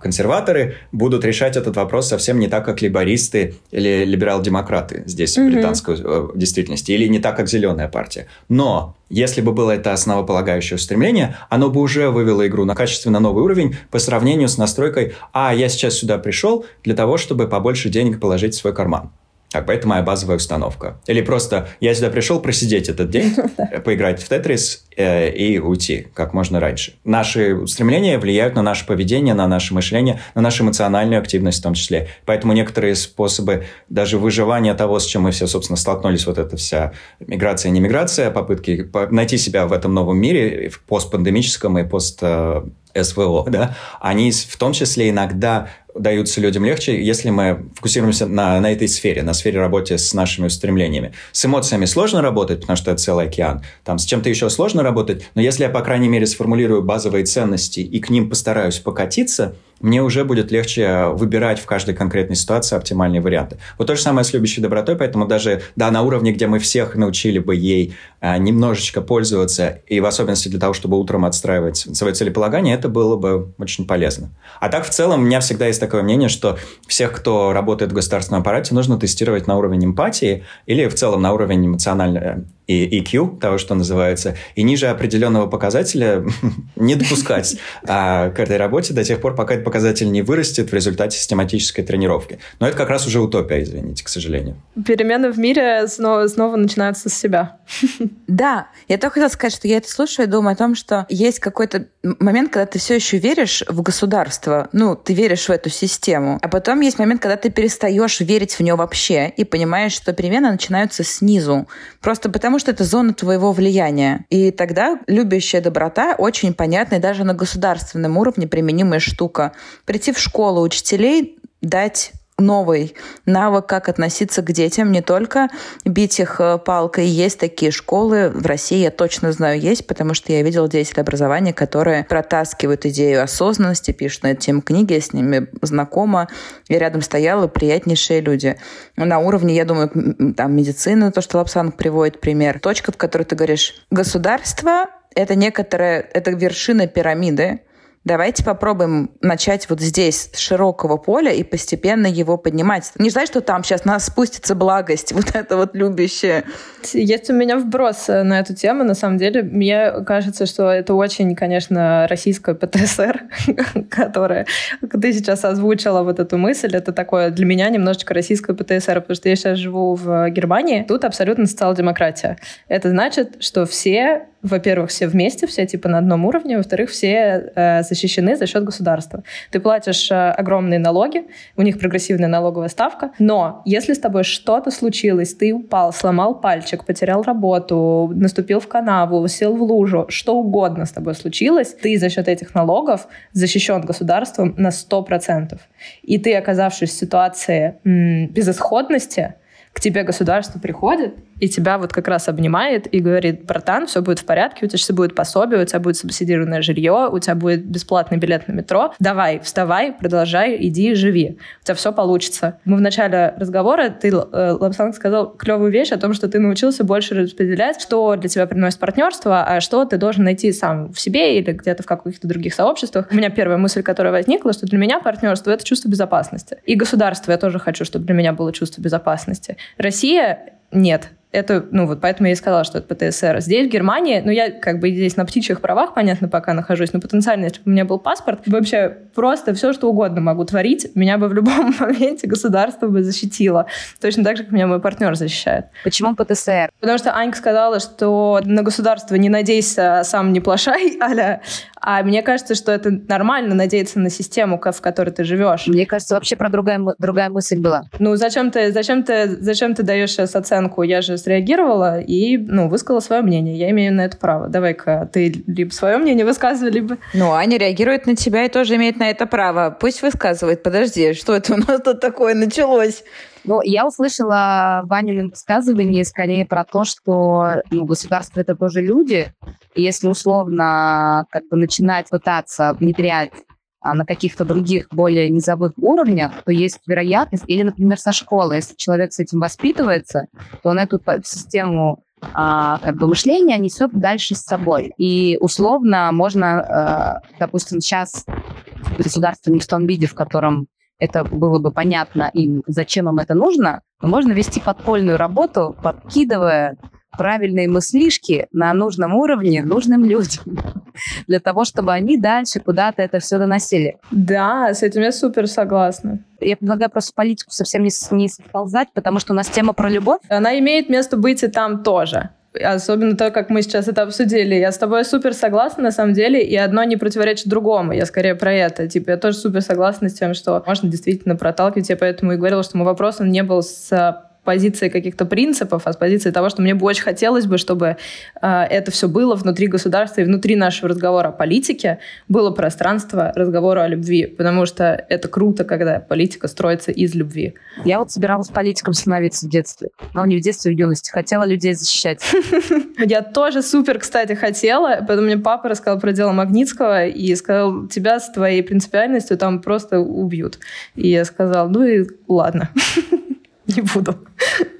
консерваторы будут решать этот вопрос совсем не так, как либористы или либерал-демократы здесь, mm-hmm. в британской э, действительности, или не так, как зеленая партия. Но если бы было это основополагающее устремление, оно бы уже вывело игру на качественно новый уровень по сравнению с настройкой «А, я сейчас сюда пришел для того, чтобы побольше денег положить в свой карман». Как бы это моя базовая установка. Или просто я сюда пришел просидеть этот день, поиграть в Тетрис э, и уйти как можно раньше. Наши устремления влияют на наше поведение, на наше мышление, на нашу эмоциональную активность в том числе. Поэтому некоторые способы даже выживания того, с чем мы все, собственно, столкнулись, вот эта вся миграция, не миграция, попытки найти себя в этом новом мире, в постпандемическом и пост э, СВО, да, они в том числе иногда даются людям легче, если мы фокусируемся на, на этой сфере, на сфере работы с нашими устремлениями. С эмоциями сложно работать, потому что это целый океан. Там с чем-то еще сложно работать, но если я, по крайней мере, сформулирую базовые ценности и к ним постараюсь покатиться – мне уже будет легче выбирать в каждой конкретной ситуации оптимальные варианты. Вот то же самое с любящей добротой, поэтому даже, да, на уровне, где мы всех научили бы ей а, немножечко пользоваться, и в особенности для того, чтобы утром отстраивать свое целеполагание, это было бы очень полезно. А так, в целом, у меня всегда есть такое мнение, что всех, кто работает в государственном аппарате, нужно тестировать на уровень эмпатии или в целом на уровень эмоциональной и EQ, того, что называется, и ниже определенного показателя не допускать а, к этой работе до тех пор, пока этот показатель не вырастет в результате систематической тренировки. Но это как раз уже утопия, извините, к сожалению. Перемены в мире снова, снова начинаются с себя. Да, я только хотела сказать, что я это слушаю и думаю о том, что есть какой-то момент, когда ты все еще веришь в государство, ну, ты веришь в эту систему, а потом есть момент, когда ты перестаешь верить в нее вообще и понимаешь, что перемены начинаются снизу. Просто потому, что это зона твоего влияния. И тогда любящая доброта очень понятная даже на государственном уровне применимая штука. Прийти в школу учителей, дать новый навык, как относиться к детям, не только бить их э, палкой. Есть такие школы в России, я точно знаю, есть, потому что я видела деятелей образования, которые протаскивают идею осознанности, пишут на эту тему книги, я с ними знакома. Я рядом стояла, приятнейшие люди. На уровне, я думаю, там медицины, то, что Лапсанг приводит пример. Точка, в которой ты говоришь, государство это некоторая, это вершина пирамиды, Давайте попробуем начать вот здесь, с широкого поля, и постепенно его поднимать. Не ждать, что там сейчас нас спустится благость, вот это вот любящее. Есть у меня вброс э, на эту тему. На самом деле, мне кажется, что это очень, конечно, российская ПТСР, которая... Ты сейчас озвучила вот эту мысль. Это такое для меня немножечко российская ПТСР, потому что я сейчас живу в Германии. Тут абсолютно социал-демократия. Это значит, что все во-первых, все вместе, все типа на одном уровне, во-вторых, все э, защищены за счет государства. Ты платишь э, огромные налоги, у них прогрессивная налоговая ставка, но если с тобой что-то случилось, ты упал, сломал пальчик, потерял работу, наступил в канаву, сел в лужу, что угодно с тобой случилось, ты за счет этих налогов защищен государством на 100%. И ты, оказавшись в ситуации м, безысходности, к тебе государство приходит и тебя вот как раз обнимает и говорит, братан, все будет в порядке, у тебя сейчас будет пособие, у тебя будет субсидированное жилье, у тебя будет бесплатный билет на метро. Давай, вставай, продолжай, иди, живи. У тебя все получится. Мы в начале разговора, ты, э, Лапсанг, сказал клевую вещь о том, что ты научился больше распределять, что для тебя приносит партнерство, а что ты должен найти сам в себе или где-то в каких-то других сообществах. У меня первая мысль, которая возникла, что для меня партнерство — это чувство безопасности. И государство я тоже хочу, чтобы для меня было чувство безопасности. Россия нет это, ну вот поэтому я и сказала, что это ПТСР. Здесь, в Германии, ну я как бы здесь на птичьих правах, понятно, пока нахожусь, но потенциально, если бы у меня был паспорт, вообще просто все, что угодно могу творить, меня бы в любом моменте государство бы защитило. Точно так же, как меня мой партнер защищает. Почему ПТСР? Потому что Анька сказала, что на государство не надейся, сам не плашай, аля. А мне кажется, что это нормально надеяться на систему, в которой ты живешь. Мне кажется, вообще про другая, другая мысль была. Ну, зачем ты, зачем ты, зачем ты даешь сейчас оценку? Я же среагировала и, ну, высказала свое мнение. Я имею на это право. Давай-ка ты либо свое мнение высказывай, либо... Ну, Аня реагирует на тебя и тоже имеет на это право. Пусть высказывает. Подожди, что это у нас тут такое началось? Ну, я услышала в высказывание скорее про то, что ну, государство — это тоже люди. И если условно как бы начинать пытаться внедрять а, на каких-то других более низовых уровнях, то есть вероятность, или, например, со школы, если человек с этим воспитывается, то он эту систему а, как бы мышления несет дальше с собой. И условно можно, а, допустим, сейчас государство не в том виде, в котором это было бы понятно им, зачем им это нужно, но можно вести подпольную работу, подкидывая правильные мыслишки на нужном уровне нужным людям. для того, чтобы они дальше куда-то это все доносили. Да, с этим я супер согласна. Я предлагаю просто политику совсем не, не сползать, потому что у нас тема про любовь. Она имеет место быть и там тоже. Особенно то, как мы сейчас это обсудили. Я с тобой супер согласна, на самом деле, и одно не противоречит другому. Я скорее про это. Типа, я тоже супер согласна с тем, что можно действительно проталкивать. Я поэтому и говорила, что мой вопрос, он не был с позиции каких-то принципов, а с позиции того, что мне бы очень хотелось бы, чтобы э, это все было внутри государства и внутри нашего разговора о политике было пространство разговора о любви, потому что это круто, когда политика строится из любви. Я вот собиралась политиком становиться в детстве, но не в детстве, а в юности. Хотела людей защищать. Я тоже супер, кстати, хотела, поэтому мне папа рассказал про дело Магнитского и сказал, тебя с твоей принципиальностью там просто убьют. И я сказала, ну и ладно. не буду.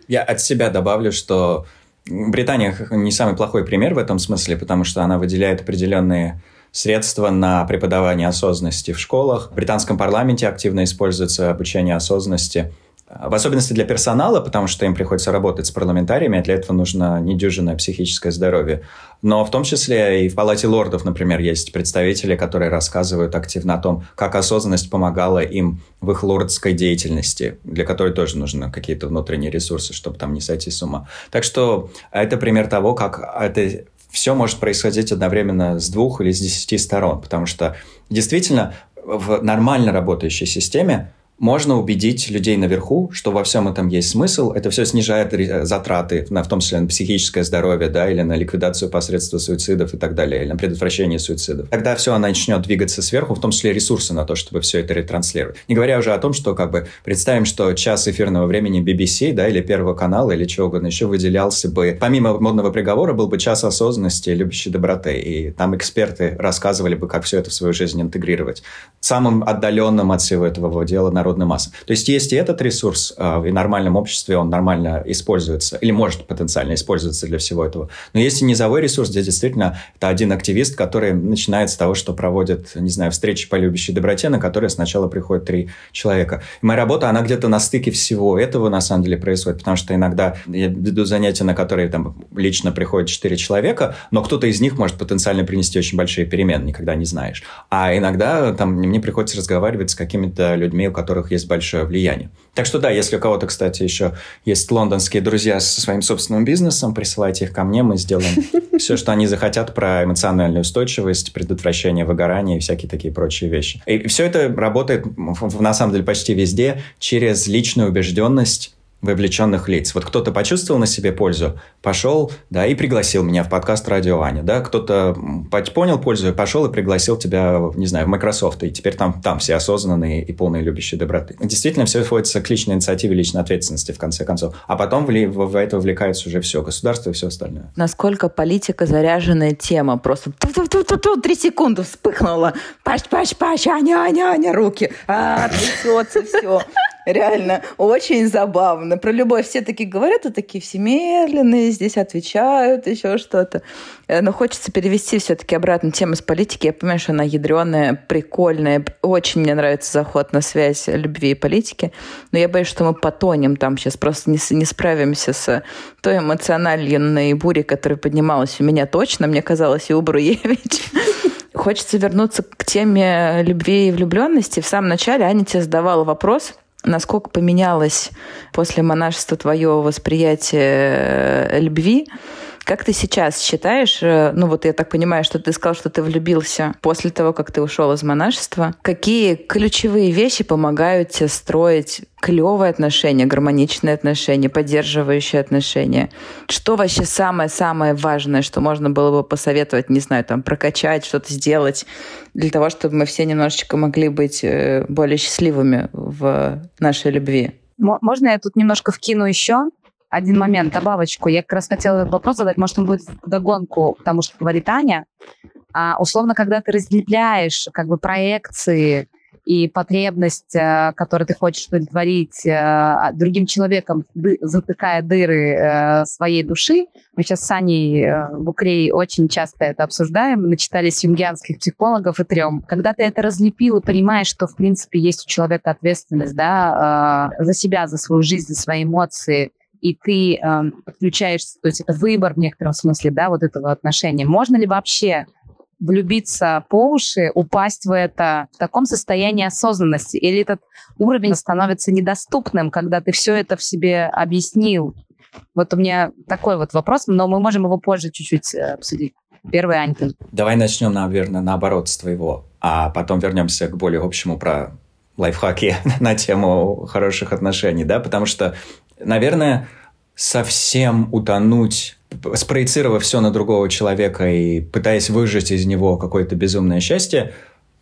Я от себя добавлю, что Британия не самый плохой пример в этом смысле, потому что она выделяет определенные средства на преподавание осознанности в школах. В британском парламенте активно используется обучение осознанности – в особенности для персонала, потому что им приходится работать с парламентариями, а для этого нужно недюжинное психическое здоровье. Но в том числе и в Палате лордов, например, есть представители, которые рассказывают активно о том, как осознанность помогала им в их лордской деятельности, для которой тоже нужны какие-то внутренние ресурсы, чтобы там не сойти с ума. Так что это пример того, как это все может происходить одновременно с двух или с десяти сторон, потому что действительно в нормально работающей системе можно убедить людей наверху, что во всем этом есть смысл. Это все снижает затраты, на, в том числе на психическое здоровье, да, или на ликвидацию посредством суицидов и так далее, или на предотвращение суицидов. Тогда все она начнет двигаться сверху, в том числе ресурсы на то, чтобы все это ретранслировать. Не говоря уже о том, что как бы представим, что час эфирного времени BBC, да, или Первого канала, или чего угодно еще выделялся бы, помимо модного приговора, был бы час осознанности, любящей доброты. И там эксперты рассказывали бы, как все это в свою жизнь интегрировать. Самым отдаленным от всего этого дела народ народной массы. То есть есть и этот ресурс, а, в нормальном обществе он нормально используется, или может потенциально использоваться для всего этого. Но есть и низовой ресурс, где действительно это один активист, который начинает с того, что проводит, не знаю, встречи по любящей доброте, на которые сначала приходят три человека. И моя работа, она где-то на стыке всего этого на самом деле происходит, потому что иногда я веду занятия, на которые там лично приходят четыре человека, но кто-то из них может потенциально принести очень большие перемены, никогда не знаешь. А иногда там мне приходится разговаривать с какими-то людьми, у которых которых есть большое влияние. Так что да, если у кого-то, кстати, еще есть лондонские друзья со своим собственным бизнесом, присылайте их ко мне, мы сделаем все, что они захотят про эмоциональную устойчивость, предотвращение выгорания и всякие такие прочие вещи. И все это работает, на самом деле, почти везде через личную убежденность вовлеченных лиц. Вот кто-то почувствовал на себе пользу, пошел, да, и пригласил меня в подкаст «Радио Аня», да, кто-то понял пользу и пошел и пригласил тебя, не знаю, в Microsoft, и теперь там, там все осознанные и полные любящие доброты. Действительно, все сводится к личной инициативе, личной ответственности, в конце концов. А потом в, в, в это вовлекается уже все, государство и все остальное. Насколько политика заряженная тема, просто три секунды вспыхнула, паш-паш-паш, Аня, Аня, Аня, руки, а, трясется все. Реально, очень забавно. Про любовь все такие говорят, а такие все медленные, здесь отвечают, еще что-то. Э, но хочется перевести все-таки обратно тему с политики. Я понимаю, что она ядреная, прикольная. Очень мне нравится заход на связь любви и политики. Но я боюсь, что мы потонем там сейчас, просто не, не справимся с той эмоциональной бурей, которая поднималась у меня точно, мне казалось, и у Бруевич. Хочется вернуться к теме любви и влюбленности. В самом начале Аня тебе задавала вопрос – насколько поменялось после монашества твое восприятие э, любви. Как ты сейчас считаешь, э, ну вот я так понимаю, что ты сказал, что ты влюбился после того, как ты ушел из монашества. Какие ключевые вещи помогают тебе строить клевые отношения, гармоничные отношения, поддерживающие отношения? Что вообще самое-самое важное, что можно было бы посоветовать, не знаю, там, прокачать, что-то сделать для того, чтобы мы все немножечко могли быть э, более счастливыми в нашей любви? Можно я тут немножко вкину еще? Один момент, добавочку. Я как раз хотела этот вопрос задать, может, он будет догонку потому что говорит Аня. А, условно, когда ты разделяешь как бы проекции и потребность, э, которую ты хочешь удовлетворить э, другим человеком, затыкая дыры э, своей души. Мы сейчас с Аней в Укрее очень часто это обсуждаем. Начитались юнгианских психологов и трем. Когда ты это разлепил и понимаешь, что, в принципе, есть у человека ответственность да, за себя, за свою жизнь, за свои эмоции, и ты э, подключаешься, то есть это выбор в некотором смысле, да, вот этого отношения. Можно ли вообще влюбиться по уши, упасть в это в таком состоянии осознанности? Или этот уровень становится недоступным, когда ты все это в себе объяснил? Вот у меня такой вот вопрос, но мы можем его позже чуть-чуть э, обсудить. Первый Анькин. Давай начнем, наверное, наоборот с твоего, а потом вернемся к более общему про лайфхаки на тему хороших отношений, да, потому что, наверное, совсем утонуть, спроецировав все на другого человека и пытаясь выжать из него какое-то безумное счастье,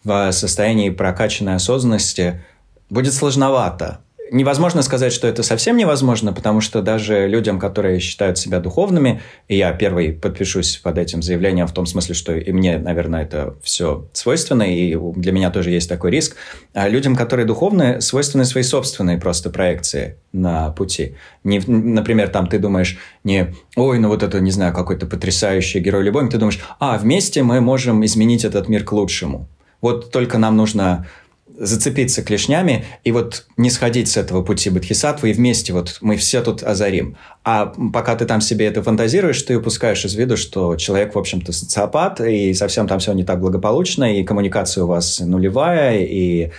в состоянии прокачанной осознанности будет сложновато невозможно сказать, что это совсем невозможно, потому что даже людям, которые считают себя духовными, и я первый подпишусь под этим заявлением в том смысле, что и мне, наверное, это все свойственно, и для меня тоже есть такой риск, а людям, которые духовны, свойственны свои собственные просто проекции на пути. Не, например, там ты думаешь не «Ой, ну вот это, не знаю, какой-то потрясающий герой-любовник», ты думаешь «А, вместе мы можем изменить этот мир к лучшему». Вот только нам нужно зацепиться клешнями и вот не сходить с этого пути бодхисаттвы, и вместе вот мы все тут озарим. А пока ты там себе это фантазируешь, ты упускаешь из виду, что человек, в общем-то, социопат, и совсем там все не так благополучно, и коммуникация у вас нулевая, и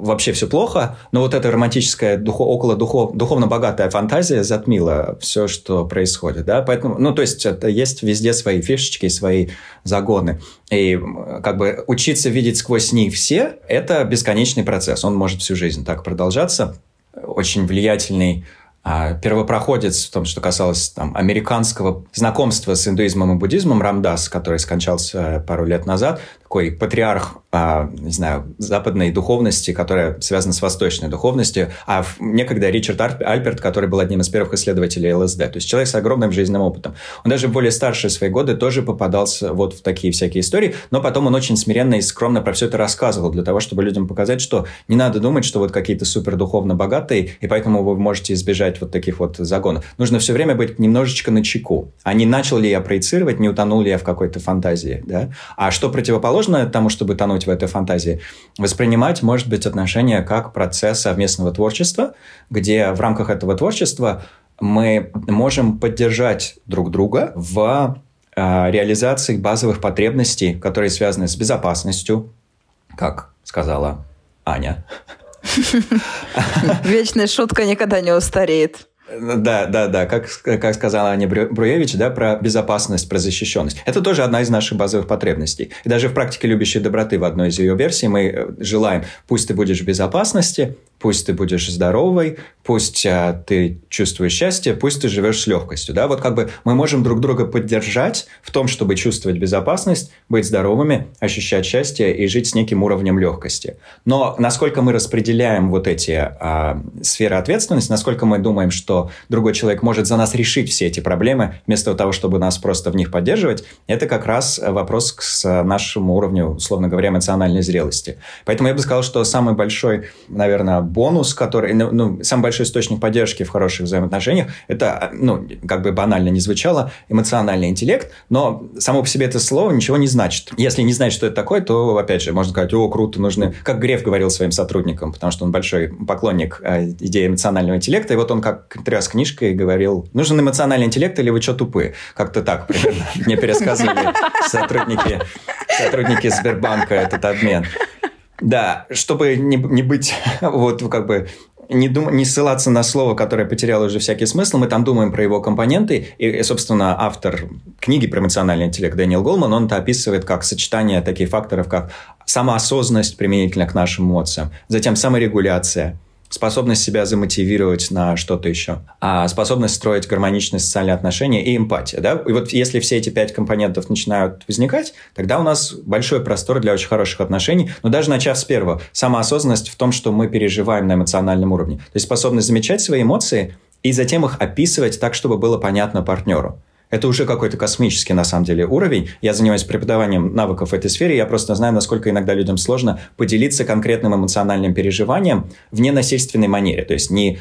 вообще все плохо, но вот эта романтическая, духо, около духов, духовно богатая фантазия затмила все, что происходит, да, поэтому, ну, то есть, это есть везде свои фишечки, свои загоны, и как бы учиться видеть сквозь них все, это бесконечный процесс, он может всю жизнь так продолжаться, очень влиятельный а первопроходец в том, что касалось там, американского знакомства с индуизмом и буддизмом, Рамдас, который скончался пару лет назад, такой патриарх, не знаю, западной духовности, которая связана с восточной духовностью, а некогда Ричард Альперт, который был одним из первых исследователей ЛСД, то есть человек с огромным жизненным опытом. Он даже в более старшие свои годы тоже попадался вот в такие всякие истории, но потом он очень смиренно и скромно про все это рассказывал, для того, чтобы людям показать, что не надо думать, что вот какие-то супер духовно богатые, и поэтому вы можете избежать вот таких вот загонов. Нужно все время быть немножечко на чеку. А не начал ли я проецировать, не утонул ли я в какой-то фантазии, да? А что противоположно тому, чтобы тонуть в этой фантазии. Воспринимать, может быть, отношения как процесс совместного творчества, где в рамках этого творчества мы можем поддержать друг друга в э, реализации базовых потребностей, которые связаны с безопасностью, как сказала Аня. Вечная шутка никогда не устареет. Да, да, да, как, как сказала Аня Бруевич, да, про безопасность, про защищенность. Это тоже одна из наших базовых потребностей. И даже в практике любящей доброты в одной из ее версий мы э, желаем, пусть ты будешь в безопасности, пусть ты будешь здоровой, пусть а, ты чувствуешь счастье, пусть ты живешь с легкостью. Да? Вот как бы мы можем друг друга поддержать в том, чтобы чувствовать безопасность, быть здоровыми, ощущать счастье и жить с неким уровнем легкости. Но насколько мы распределяем вот эти а, сферы ответственности, насколько мы думаем, что другой человек может за нас решить все эти проблемы, вместо того, чтобы нас просто в них поддерживать, это как раз вопрос к нашему уровню, условно говоря, эмоциональной зрелости. Поэтому я бы сказал, что самый большой, наверное, бонус, который, ну, ну, самый большой источник поддержки в хороших взаимоотношениях, это, ну, как бы банально не звучало, эмоциональный интеллект, но само по себе это слово ничего не значит. Если не знать, что это такое, то, опять же, можно сказать, о, круто, нужны, как Греф говорил своим сотрудникам, потому что он большой поклонник э, идеи эмоционального интеллекта, и вот он как тряс книжкой говорил, нужен эмоциональный интеллект или вы что тупые? Как-то так примерно мне пересказывали сотрудники, сотрудники Сбербанка этот обмен. Да, чтобы не, не быть вот как бы не, дум, не ссылаться на слово, которое потеряло уже всякий смысл, мы там думаем про его компоненты, и, собственно, автор книги про эмоциональный интеллект Дэниел Голман, он это описывает как сочетание таких факторов, как самоосознанность применительно к нашим эмоциям, затем саморегуляция, способность себя замотивировать на что-то еще, а способность строить гармоничные социальные отношения и эмпатия. Да? И вот если все эти пять компонентов начинают возникать, тогда у нас большой простор для очень хороших отношений. Но даже начав с первого, самоосознанность в том, что мы переживаем на эмоциональном уровне. То есть способность замечать свои эмоции и затем их описывать так, чтобы было понятно партнеру. Это уже какой-то космический, на самом деле, уровень. Я занимаюсь преподаванием навыков в этой сфере. Я просто знаю, насколько иногда людям сложно поделиться конкретным эмоциональным переживанием в ненасильственной манере. То есть не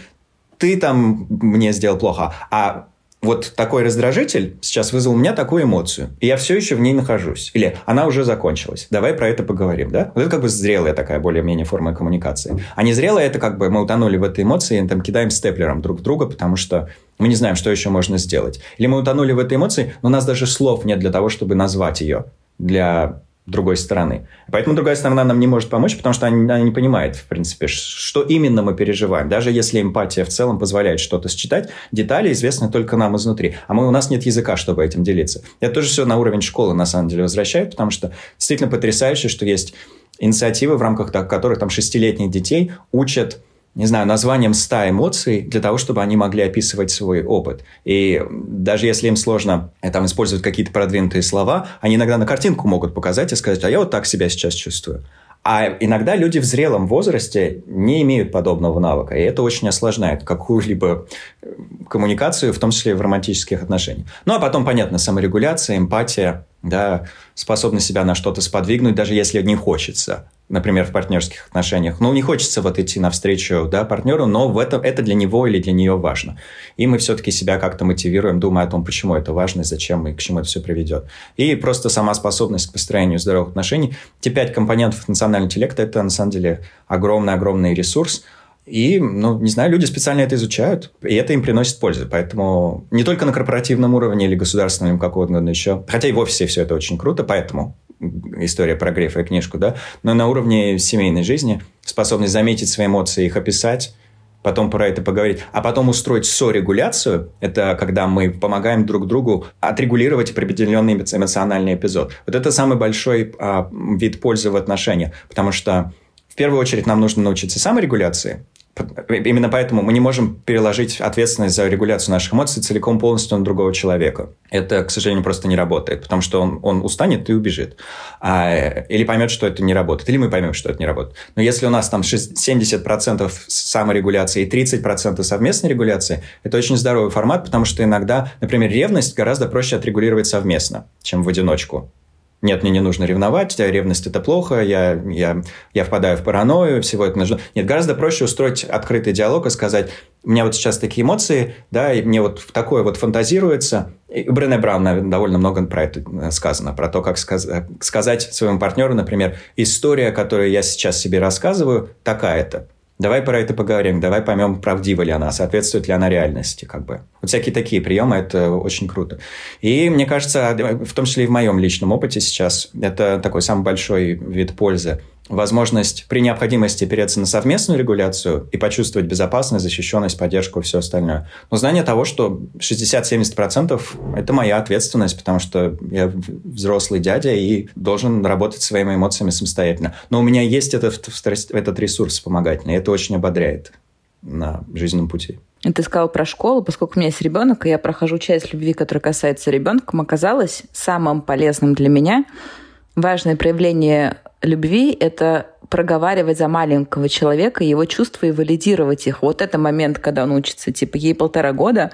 ты там мне сделал плохо, а вот такой раздражитель сейчас вызвал у меня такую эмоцию, и я все еще в ней нахожусь. Или она уже закончилась. Давай про это поговорим, да? Вот это как бы зрелая такая более-менее форма коммуникации. А не зрелая это как бы мы утонули в этой эмоции и там кидаем степлером друг друга, потому что мы не знаем, что еще можно сделать. Или мы утонули в этой эмоции, но у нас даже слов нет для того, чтобы назвать ее для другой стороны. Поэтому другая сторона нам не может помочь, потому что она, не понимает, в принципе, что именно мы переживаем. Даже если эмпатия в целом позволяет что-то считать, детали известны только нам изнутри. А мы, у нас нет языка, чтобы этим делиться. Это тоже все на уровень школы, на самом деле, возвращает, потому что действительно потрясающе, что есть инициативы, в рамках которых там шестилетних детей учат не знаю, названием ста эмоций для того, чтобы они могли описывать свой опыт. И даже если им сложно э, там, использовать какие-то продвинутые слова, они иногда на картинку могут показать и сказать, а я вот так себя сейчас чувствую. А иногда люди в зрелом возрасте не имеют подобного навыка, и это очень осложняет какую-либо э, коммуникацию, в том числе и в романтических отношениях. Ну, а потом, понятно, саморегуляция, эмпатия, да, способность себя на что-то сподвигнуть, даже если не хочется например, в партнерских отношениях. Ну, не хочется вот идти навстречу да, партнеру, но в этом, это для него или для нее важно. И мы все-таки себя как-то мотивируем, думая о том, почему это важно, и зачем и к чему это все приведет. И просто сама способность к построению здоровых отношений. Те пять компонентов национального интеллекта – это, на самом деле, огромный-огромный ресурс, и, ну, не знаю, люди специально это изучают, и это им приносит пользу. Поэтому не только на корпоративном уровне или государственном, какого-то еще, хотя и в офисе все это очень круто, поэтому история про Грефа и книжку, да, но на уровне семейной жизни способность заметить свои эмоции, их описать, потом про это поговорить, а потом устроить сорегуляцию, это когда мы помогаем друг другу отрегулировать определенный эмоциональный эпизод. Вот это самый большой а, вид пользы в отношениях, потому что в первую очередь нам нужно научиться саморегуляции, Именно поэтому мы не можем переложить ответственность за регуляцию наших эмоций целиком полностью на другого человека. Это, к сожалению, просто не работает, потому что он, он устанет и убежит. А, или поймет, что это не работает, или мы поймем, что это не работает. Но если у нас там 70% саморегуляции и 30% совместной регуляции, это очень здоровый формат, потому что иногда, например, ревность гораздо проще отрегулировать совместно, чем в одиночку нет, мне не нужно ревновать, ревность это плохо, я, я, я впадаю в паранойю, всего это нужно. Нет, гораздо проще устроить открытый диалог и сказать, у меня вот сейчас такие эмоции, да, и мне вот такое вот фантазируется. И Брене Браун наверное, довольно много про это э, сказано, про то, как сказ сказать своему партнеру, например, история, которую я сейчас себе рассказываю, такая-то. Давай про это поговорим, давай поймем, правдива ли она, соответствует ли она реальности. Как бы. Вот всякие такие приемы, это очень круто. И мне кажется, в том числе и в моем личном опыте сейчас, это такой самый большой вид пользы – возможность при необходимости опереться на совместную регуляцию и почувствовать безопасность, защищенность, поддержку и все остальное. Но знание того, что 60-70% – это моя ответственность, потому что я взрослый дядя и должен работать своими эмоциями самостоятельно. Но у меня есть этот, этот ресурс вспомогательный, и это очень ободряет на жизненном пути. Ты сказал про школу, поскольку у меня есть ребенок, и я прохожу часть любви, которая касается ребенка, оказалось самым полезным для меня важное проявление любви — это проговаривать за маленького человека его чувства и валидировать их. Вот это момент, когда он учится. Типа, ей полтора года,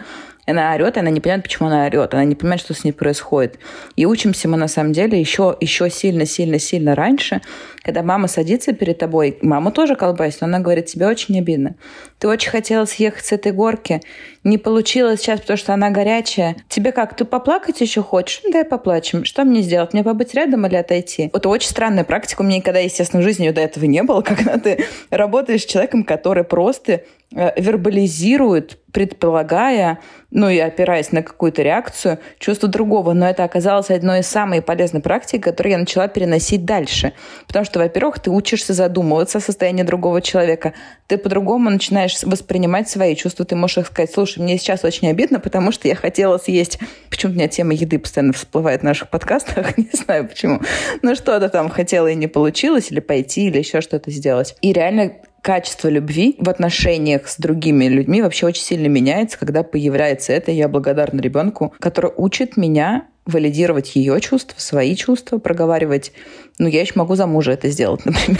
она орет, она не понимает, почему она орет, она не понимает, что с ней происходит. И учимся мы на самом деле еще, еще сильно, сильно, сильно раньше, когда мама садится перед тобой, мама тоже колбасит, но она говорит, тебе очень обидно. Ты очень хотела съехать с этой горки, не получилось сейчас, потому что она горячая. Тебе как, ты поплакать еще хочешь? Ну, давай поплачем. Что мне сделать? Мне побыть рядом или отойти? Это очень странная практика. У меня никогда, естественно, в жизни до этого не было, когда ты работаешь с человеком, который просто вербализирует, предполагая, ну и опираясь на какую-то реакцию, чувство другого. Но это оказалось одной из самых полезных практик, которые я начала переносить дальше. Потому что, во-первых, ты учишься задумываться о состоянии другого человека. Ты по-другому начинаешь воспринимать свои чувства. Ты можешь сказать, слушай, мне сейчас очень обидно, потому что я хотела съесть... Почему у меня тема еды постоянно всплывает в наших подкастах? Не знаю почему. Ну что-то там хотела и не получилось, или пойти, или еще что-то сделать. И реально качество любви в отношениях с другими людьми вообще очень сильно меняется, когда появляется это. Я благодарна ребенку, который учит меня валидировать ее чувства, свои чувства, проговаривать. Ну, я еще могу за мужа это сделать, например.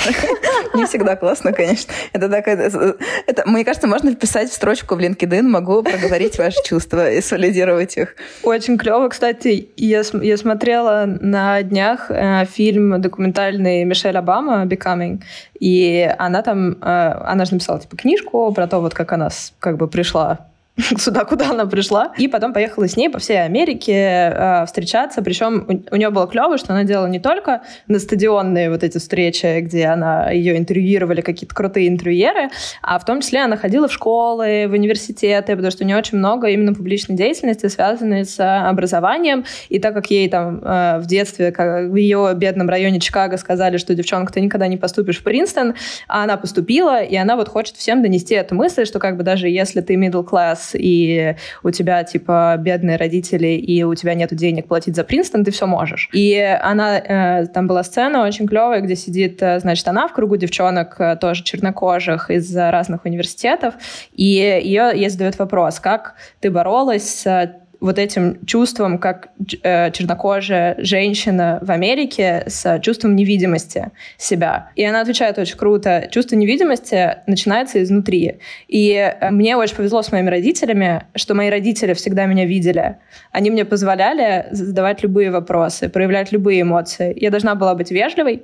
Не всегда классно, конечно. Это так, это, это, мне кажется, можно вписать в строчку в LinkedIn, могу проговорить ваши чувства и солидировать их. Очень клево. Кстати, я, я смотрела на днях э, фильм документальный Мишель Обама «Becoming», и она там, э, она же написала типа книжку про то, вот как она как бы пришла сюда, куда она пришла. И потом поехала с ней по всей Америке э, встречаться. Причем у, у нее было клево, что она делала не только на стадионные вот эти встречи, где она ее интервьюировали, какие-то крутые интервьюеры, а в том числе она ходила в школы, в университеты, потому что у нее очень много именно публичной деятельности, связанной с образованием. И так как ей там э, в детстве, как в ее бедном районе Чикаго сказали, что девчонка, ты никогда не поступишь в Принстон, а она поступила, и она вот хочет всем донести эту мысль, что как бы даже если ты middle class и у тебя типа бедные родители и у тебя нет денег платить за Принстон, ты все можешь. И она, э, там была сцена очень клевая, где сидит, э, значит, она в кругу девчонок э, тоже чернокожих из разных университетов, и ее ей задают вопрос, как ты боролась с вот этим чувством, как э, чернокожая женщина в Америке с чувством невидимости себя. И она отвечает очень круто. Чувство невидимости начинается изнутри. И э, мне очень повезло с моими родителями, что мои родители всегда меня видели. Они мне позволяли задавать любые вопросы, проявлять любые эмоции. Я должна была быть вежливой,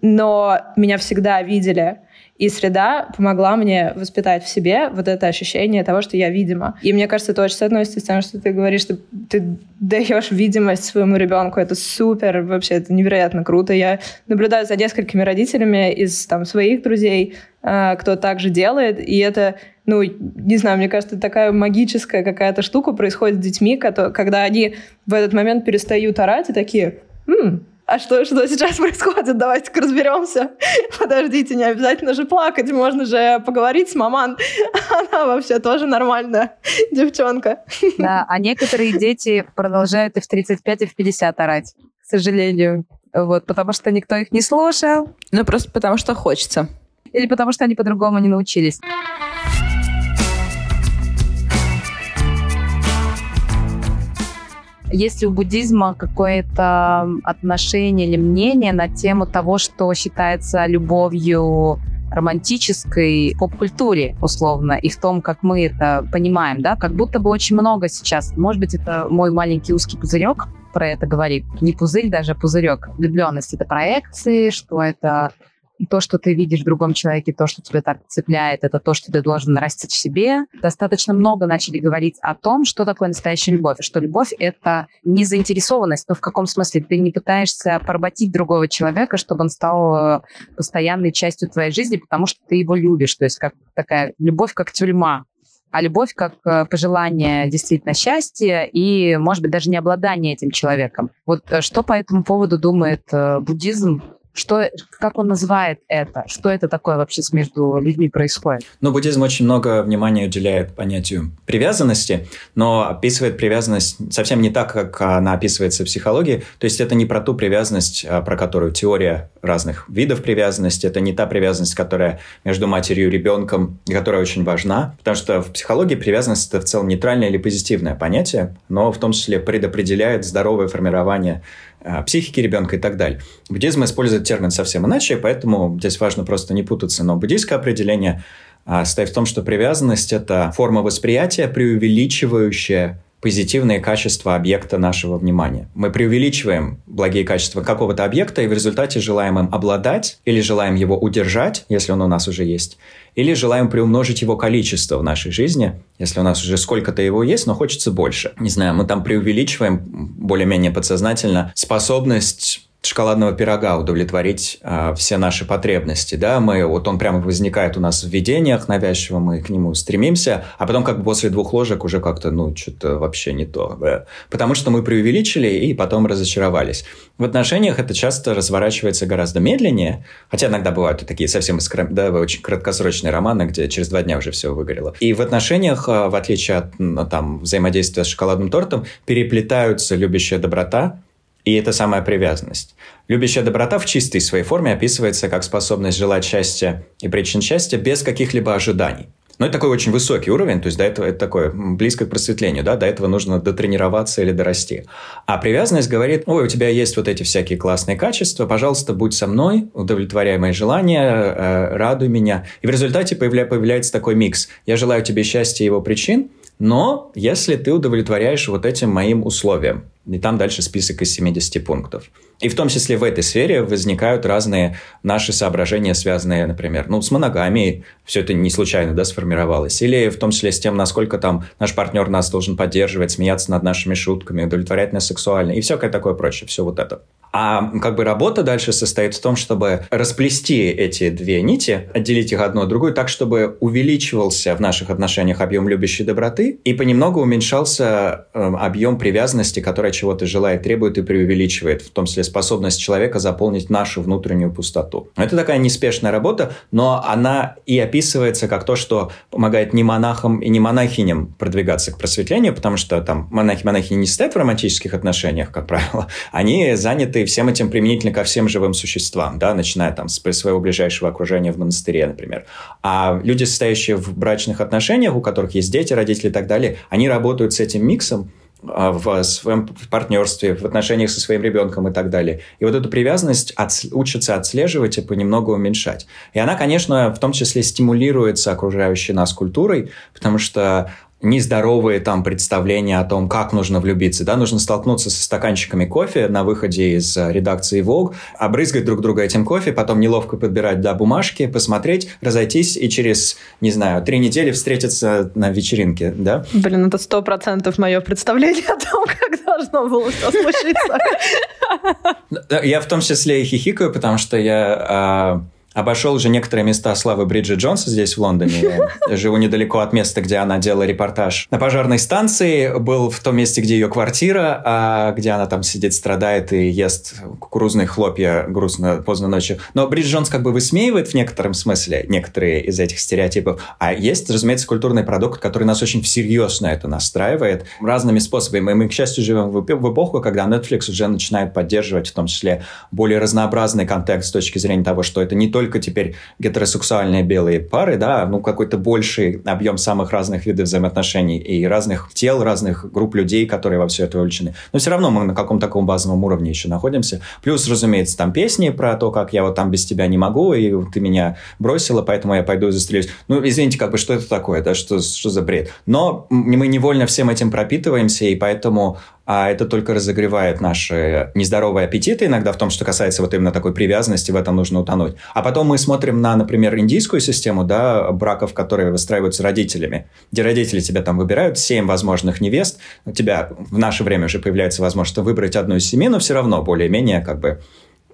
но меня всегда видели. И среда помогла мне воспитать в себе вот это ощущение того, что я видима. И мне кажется, это очень соотносится с тем, что ты говоришь, что ты даешь видимость своему ребенку. Это супер, вообще, это невероятно круто. Я наблюдаю за несколькими родителями из там, своих друзей, э, кто также делает, и это ну, не знаю, мне кажется, такая магическая какая-то штука происходит с детьми, когда они в этот момент перестают орать и такие, М, а что, что сейчас происходит? Давайте-ка разберемся. Подождите, не обязательно же плакать, можно же поговорить с маман. Она вообще тоже нормальная девчонка. Да, а некоторые дети продолжают и в 35, и в 50 орать, к сожалению. Вот, потому что никто их не слушал. Ну, просто потому что хочется. Или потому что они по-другому не научились. Есть ли у буддизма какое-то отношение или мнение на тему того, что считается любовью романтической поп-культуре, условно, и в том, как мы это понимаем, да, как будто бы очень много сейчас, может быть, это мой маленький узкий пузырек про это говорит, не пузырь даже, пузырек. Влюбленность — это проекции, что это то, что ты видишь в другом человеке, то, что тебя так цепляет, это то, что ты должен растить в себе. Достаточно много начали говорить о том, что такое настоящая любовь, что любовь — это не заинтересованность, но в каком смысле ты не пытаешься поработить другого человека, чтобы он стал э, постоянной частью твоей жизни, потому что ты его любишь. То есть как такая любовь, как тюрьма, а любовь как э, пожелание действительно счастья и, может быть, даже не обладание этим человеком. Вот э, что по этому поводу думает буддизм? Что, как он называет это? Что это такое вообще между людьми происходит? Ну, буддизм очень много внимания уделяет понятию привязанности, но описывает привязанность совсем не так, как она описывается в психологии. То есть это не про ту привязанность, а, про которую теория разных видов привязанности, это не та привязанность, которая между матерью и ребенком, которая очень важна, потому что в психологии привязанность это в целом нейтральное или позитивное понятие, но в том числе предопределяет здоровое формирование психики ребенка и так далее. Буддизм использует термин совсем иначе, поэтому здесь важно просто не путаться. Но буддийское определение а, состоит в том, что привязанность – это форма восприятия, преувеличивающая позитивные качества объекта нашего внимания. Мы преувеличиваем благие качества какого-то объекта и в результате желаем им обладать или желаем его удержать, если он у нас уже есть, или желаем приумножить его количество в нашей жизни, если у нас уже сколько-то его есть, но хочется больше. Не знаю, мы там преувеличиваем более-менее подсознательно способность шоколадного пирога удовлетворить э, все наши потребности, да, мы, вот он прямо возникает у нас в видениях навязчиво, мы к нему стремимся, а потом как бы после двух ложек уже как-то, ну, что-то вообще не то, да? потому что мы преувеличили и потом разочаровались. В отношениях это часто разворачивается гораздо медленнее, хотя иногда бывают и такие совсем искр... да, очень краткосрочные романы, где через два дня уже все выгорело. И в отношениях, э, в отличие от там, взаимодействия с шоколадным тортом, переплетаются любящая доброта, и это самая привязанность. Любящая доброта в чистой своей форме описывается как способность желать счастья и причин счастья без каких-либо ожиданий. Но это такой очень высокий уровень, то есть до этого это такое близко к просветлению, да, до этого нужно дотренироваться или дорасти. А привязанность говорит, ой, у тебя есть вот эти всякие классные качества, пожалуйста, будь со мной, удовлетворяй мои желания, э, радуй меня. И в результате появля, появляется такой микс. Я желаю тебе счастья и его причин, но если ты удовлетворяешь вот этим моим условиям – И там дальше список из 70 пунктов. И в том числе в этой сфере возникают разные наши соображения, связанные, например, ну, с моногамией. Все это не случайно, да, сформировалось. Или в том числе с тем, насколько там наш партнер нас должен поддерживать, смеяться над нашими шутками, удовлетворять нас сексуально и всякое такое прочее. Все вот это. А как бы работа дальше состоит в том, чтобы расплести эти две нити, отделить их одну от другой так, чтобы увеличивался в наших отношениях объем любящей доброты и понемногу уменьшался э, объем привязанности, которая чего-то желает, требует и преувеличивает, в том числе способность человека заполнить нашу внутреннюю пустоту. Это такая неспешная работа, но она и описывается как то, что помогает не монахам и не монахиням продвигаться к просветлению, потому что там монахи-монахини не стоят в романтических отношениях, как правило, они заняты всем этим применительно ко всем живым существам, да, начиная там с своего ближайшего окружения в монастыре, например. А люди, состоящие в брачных отношениях, у которых есть дети, родители и так далее, они работают с этим миксом, в своем партнерстве, в отношениях со своим ребенком и так далее. И вот эту привязанность от, учатся отслеживать и понемногу уменьшать. И она, конечно, в том числе стимулируется окружающей нас культурой, потому что нездоровые там представления о том, как нужно влюбиться. Да? Нужно столкнуться со стаканчиками кофе на выходе из э, редакции Vogue, обрызгать друг друга этим кофе, потом неловко подбирать да, бумажки, посмотреть, разойтись и через, не знаю, три недели встретиться на вечеринке. Да? Блин, это сто процентов мое представление о том, как должно было все случиться. Я в том числе и хихикаю, потому что я а, Обошел уже некоторые места славы Бриджит Джонса здесь, в Лондоне. Я живу недалеко от места, где она делала репортаж. На пожарной станции был в том месте, где ее квартира, а где она там сидит, страдает и ест кукурузные хлопья грустно поздно ночью. Но Бриджит Джонс как бы высмеивает в некотором смысле некоторые из этих стереотипов. А есть, разумеется, культурный продукт, который нас очень всерьез на это настраивает разными способами. И мы, к счастью, живем в эпоху, когда Netflix уже начинает поддерживать в том числе более разнообразный контекст с точки зрения того, что это не только только теперь гетеросексуальные белые пары, да, ну какой-то больший объем самых разных видов взаимоотношений и разных тел, разных групп людей, которые во все это вовлечены. Но все равно мы на каком таком базовом уровне еще находимся. Плюс, разумеется, там песни про то, как я вот там без тебя не могу, и ты меня бросила, поэтому я пойду и застрелюсь. Ну, извините, как бы, что это такое, да, что, что за бред? Но мы невольно всем этим пропитываемся, и поэтому а это только разогревает наши нездоровые аппетиты иногда в том, что касается вот именно такой привязанности, в этом нужно утонуть. А потом мы смотрим на, например, индийскую систему, да, браков, которые выстраиваются родителями, где родители тебя там выбирают семь возможных невест, у тебя в наше время уже появляется возможность выбрать одну из семи, но все равно более-менее как бы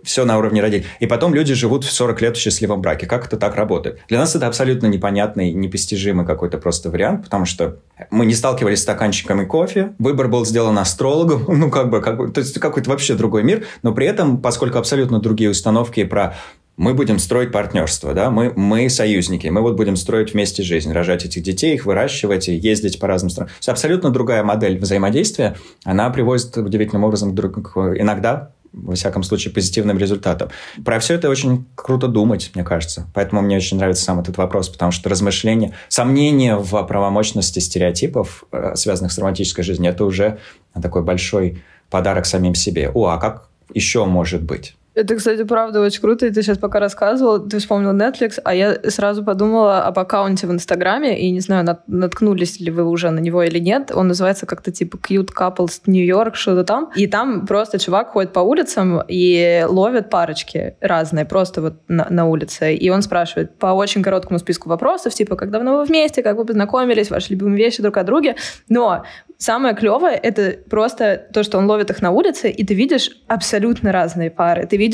все на уровне родителей. И потом люди живут в 40 лет в счастливом браке. Как это так работает? Для нас это абсолютно непонятный, непостижимый какой-то просто вариант, потому что мы не сталкивались с стаканчиками кофе, выбор был сделан астрологом, ну, как бы, как бы то есть какой-то вообще другой мир, но при этом, поскольку абсолютно другие установки про мы будем строить партнерство, да, мы, мы союзники, мы вот будем строить вместе жизнь, рожать этих детей, их выращивать и ездить по разным странам. Абсолютно другая модель взаимодействия, она приводит удивительным образом к, иногда во всяком случае, позитивным результатом. Про все это очень круто думать, мне кажется. Поэтому мне очень нравится сам этот вопрос, потому что размышления, сомнения в правомощности стереотипов, э, связанных с романтической жизнью, это уже такой большой подарок самим себе. О, а как еще может быть? Это, кстати, правда очень круто. И ты сейчас пока рассказывал, ты вспомнил Netflix, а я сразу подумала об аккаунте в Инстаграме, и не знаю, нат- наткнулись ли вы уже на него или нет. Он называется как-то типа Cute Couples New York, что-то там. И там просто чувак ходит по улицам и ловит парочки разные, просто вот на, на улице. И он спрашивает по очень короткому списку вопросов, типа, как давно вы вместе, как вы познакомились, ваши любимые вещи друг о друге. Но самое клевое — это просто то, что он ловит их на улице, и ты видишь абсолютно разные пары. Ты видишь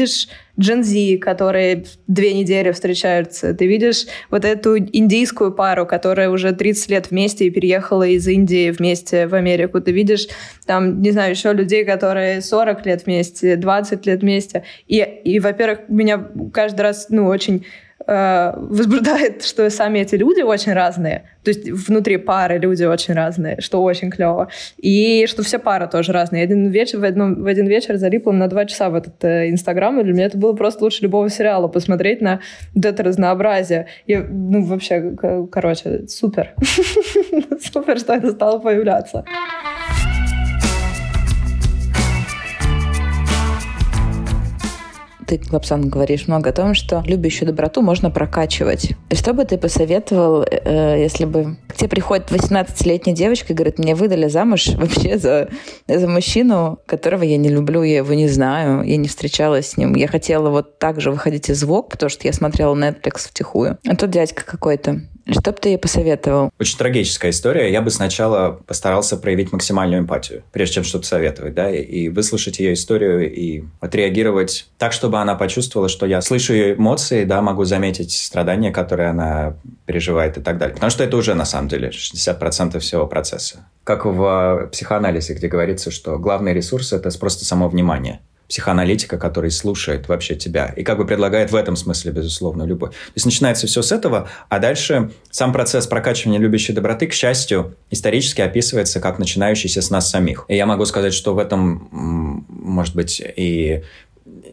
джинзи, которые две недели встречаются. Ты видишь вот эту индийскую пару, которая уже 30 лет вместе и переехала из Индии вместе в Америку. Ты видишь там, не знаю, еще людей, которые 40 лет вместе, 20 лет вместе. И, и во-первых, меня каждый раз, ну, очень возбуждает, что сами эти люди очень разные. То есть внутри пары люди очень разные, что очень клево. И что все пары тоже разные. Один вечер, в, одном, в один вечер залипла на два часа в этот э, Инстаграм, и для меня это было просто лучше любого сериала посмотреть на это разнообразие. И, ну, вообще, короче, супер. Супер, что это стало появляться. Ты, Лапсан, говоришь много о том, что любящую доброту можно прокачивать. Что бы ты посоветовал, э, если бы к тебе приходит 18-летняя девочка и говорит, мне выдали замуж вообще за, за мужчину, которого я не люблю, я его не знаю, я не встречалась с ним. Я хотела вот так же выходить из ВОК, потому что я смотрела Netflix втихую. А тут дядька какой-то. Что бы ты ей посоветовал? Очень трагическая история. Я бы сначала постарался проявить максимальную эмпатию, прежде чем что-то советовать, да, и выслушать ее историю и отреагировать так, чтобы она почувствовала, что я слышу ее эмоции, да, могу заметить страдания, которые она переживает и так далее. Потому что это уже, на самом деле, 60% всего процесса. Как в психоанализе, где говорится, что главный ресурс – это просто само внимание психоаналитика, который слушает вообще тебя и как бы предлагает в этом смысле, безусловно, любовь. То есть начинается все с этого, а дальше сам процесс прокачивания любящей доброты, к счастью, исторически описывается как начинающийся с нас самих. И я могу сказать, что в этом, может быть, и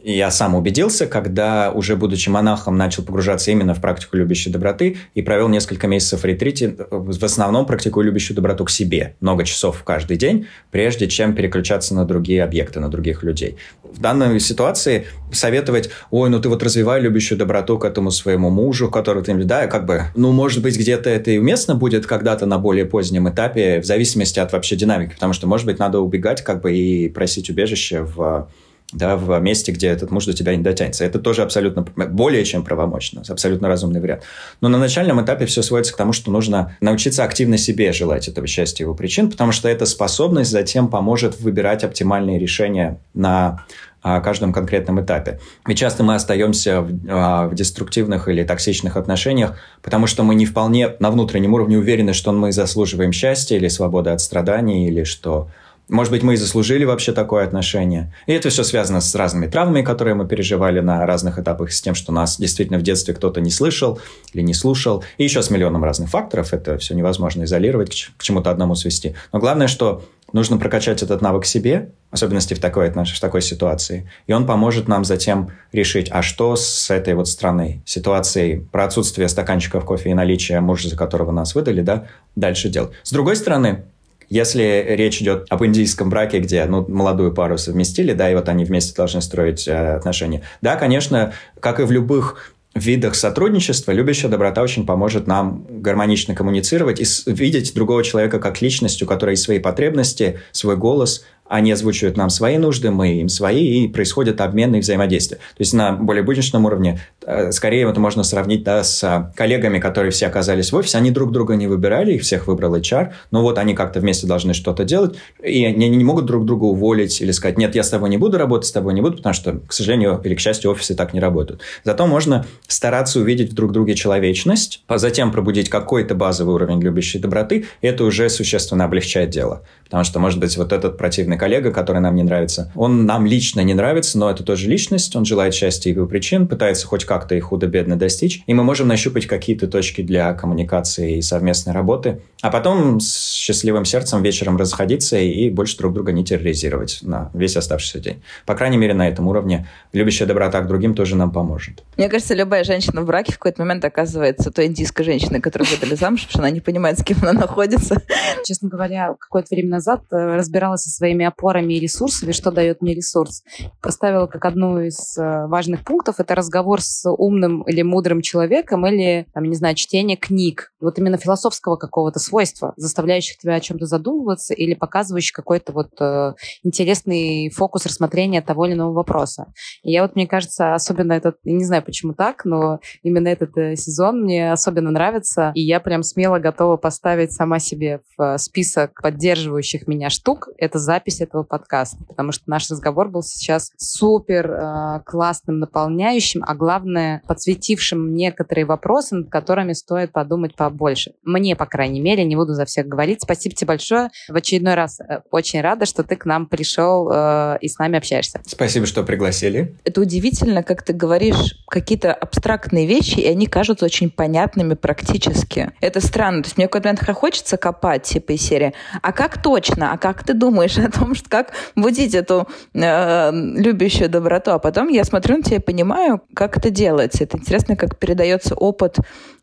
я сам убедился, когда, уже будучи монахом, начал погружаться именно в практику любящей доброты и провел несколько месяцев в ретрите, в основном практикую любящую доброту к себе, много часов каждый день, прежде чем переключаться на другие объекты, на других людей. В данной ситуации советовать, ой, ну ты вот развивай любящую доброту к этому своему мужу, который ты, да, как бы, ну, может быть, где-то это и уместно будет когда-то на более позднем этапе, в зависимости от вообще динамики, потому что, может быть, надо убегать как бы и просить убежище в да, в месте, где этот муж до тебя не дотянется. Это тоже абсолютно более чем правомочно, абсолютно разумный вариант. Но на начальном этапе все сводится к тому, что нужно научиться активно себе желать этого счастья и его причин, потому что эта способность затем поможет выбирать оптимальные решения на а, каждом конкретном этапе. Ведь часто мы остаемся в, а, в деструктивных или токсичных отношениях, потому что мы не вполне на внутреннем уровне уверены, что мы заслуживаем счастья или свободы от страданий, или что может быть, мы и заслужили вообще такое отношение. И это все связано с разными травмами, которые мы переживали на разных этапах, с тем, что нас действительно в детстве кто-то не слышал или не слушал. И еще с миллионом разных факторов. Это все невозможно изолировать, к чему-то одному свести. Но главное, что нужно прокачать этот навык себе, особенности в такой, в такой ситуации. И он поможет нам затем решить, а что с этой вот страной, ситуацией про отсутствие стаканчиков кофе и наличие мужа, за которого нас выдали, да, дальше делать. С другой стороны, если речь идет об индийском браке, где ну, молодую пару совместили, да, и вот они вместе должны строить э, отношения, да, конечно, как и в любых видах сотрудничества любящая доброта очень поможет нам гармонично коммуницировать и видеть другого человека как личность, у которой есть свои потребности, свой голос, они озвучивают нам свои нужды, мы им свои, и происходит обмен и взаимодействие. То есть на более будничном уровне, э, скорее это можно сравнить да, с коллегами, которые все оказались в офисе, они друг друга не выбирали, их всех выбрал HR, но вот они как-то вместе должны что-то делать, и они не могут друг друга уволить или сказать, нет, я с тобой не буду работать, с тобой не буду, потому что, к сожалению или к счастью, офисы так не работают. Зато можно стараться увидеть в друг друге человечность, а затем пробудить какой-то базовый уровень любящей доброты, это уже существенно облегчает дело. Потому что, может быть, вот этот противный коллега, который нам не нравится, он нам лично не нравится, но это тоже личность, он желает счастья и его причин, пытается хоть как-то их худо-бедно достичь, и мы можем нащупать какие-то точки для коммуникации и совместной работы, а потом с счастливым сердцем вечером расходиться и больше друг друга не терроризировать на весь оставшийся день. По крайней мере, на этом уровне любящая доброта к другим тоже нам поможет. Мне кажется, любая женщина в браке в какой-то момент оказывается той индийской женщиной, которую выдали замуж, потому что она не понимает, с кем она находится. Честно говоря, какое-то время назад э, разбиралась со своими опорами и ресурсами, что дает мне ресурс. Поставила как одну из э, важных пунктов это разговор с умным или мудрым человеком или, там, не знаю, чтение книг. Вот именно философского какого-то свойства, заставляющих тебя о чем-то задумываться или показывающих какой-то вот э, интересный фокус рассмотрения того или иного вопроса. И я вот, мне кажется, особенно этот, не знаю почему так, но именно этот э, сезон мне особенно нравится, и я прям смело готова поставить сама себе в список поддерживающих меня штук это запись этого подкаста, потому что наш разговор был сейчас супер э, классным, наполняющим, а главное, подсветившим некоторые вопросы, над которыми стоит подумать побольше. Мне, по крайней мере, не буду за всех говорить. Спасибо тебе большое. В очередной раз э, очень рада, что ты к нам пришел э, и с нами общаешься. Спасибо, что пригласили. Это удивительно, как ты говоришь какие-то абстрактные вещи, и они кажутся очень понятными практически. Это странно. То есть мне в какой-то момент хочется копать, типа, из серии. А как точно? А как ты думаешь о том, что как будить эту э, любящую доброту, а потом я смотрю на тебя и понимаю, как это делается. Это интересно, как передается опыт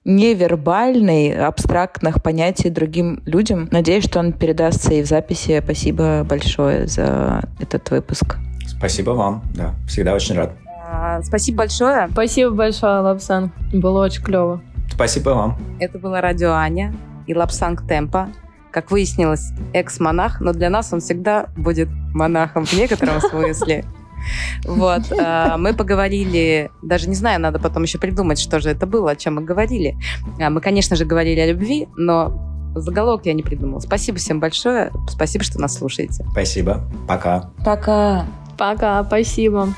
невербальный, абстрактных понятий другим людям. Надеюсь, что он передастся и в записи. Спасибо большое за этот выпуск. Спасибо вам, да, всегда очень рад. А, спасибо большое. Спасибо большое, Лапсан. Было очень клево. Спасибо вам. Это было радио Аня и Лапсанг Темпа. Как выяснилось, экс-монах, но для нас он всегда будет монахом в некотором смысле. Вот, а, мы поговорили, даже не знаю, надо потом еще придумать, что же это было, о чем мы говорили. А, мы, конечно же, говорили о любви, но заголовок я не придумал. Спасибо всем большое, спасибо, что нас слушаете. Спасибо, пока. Пока. Пока, спасибо.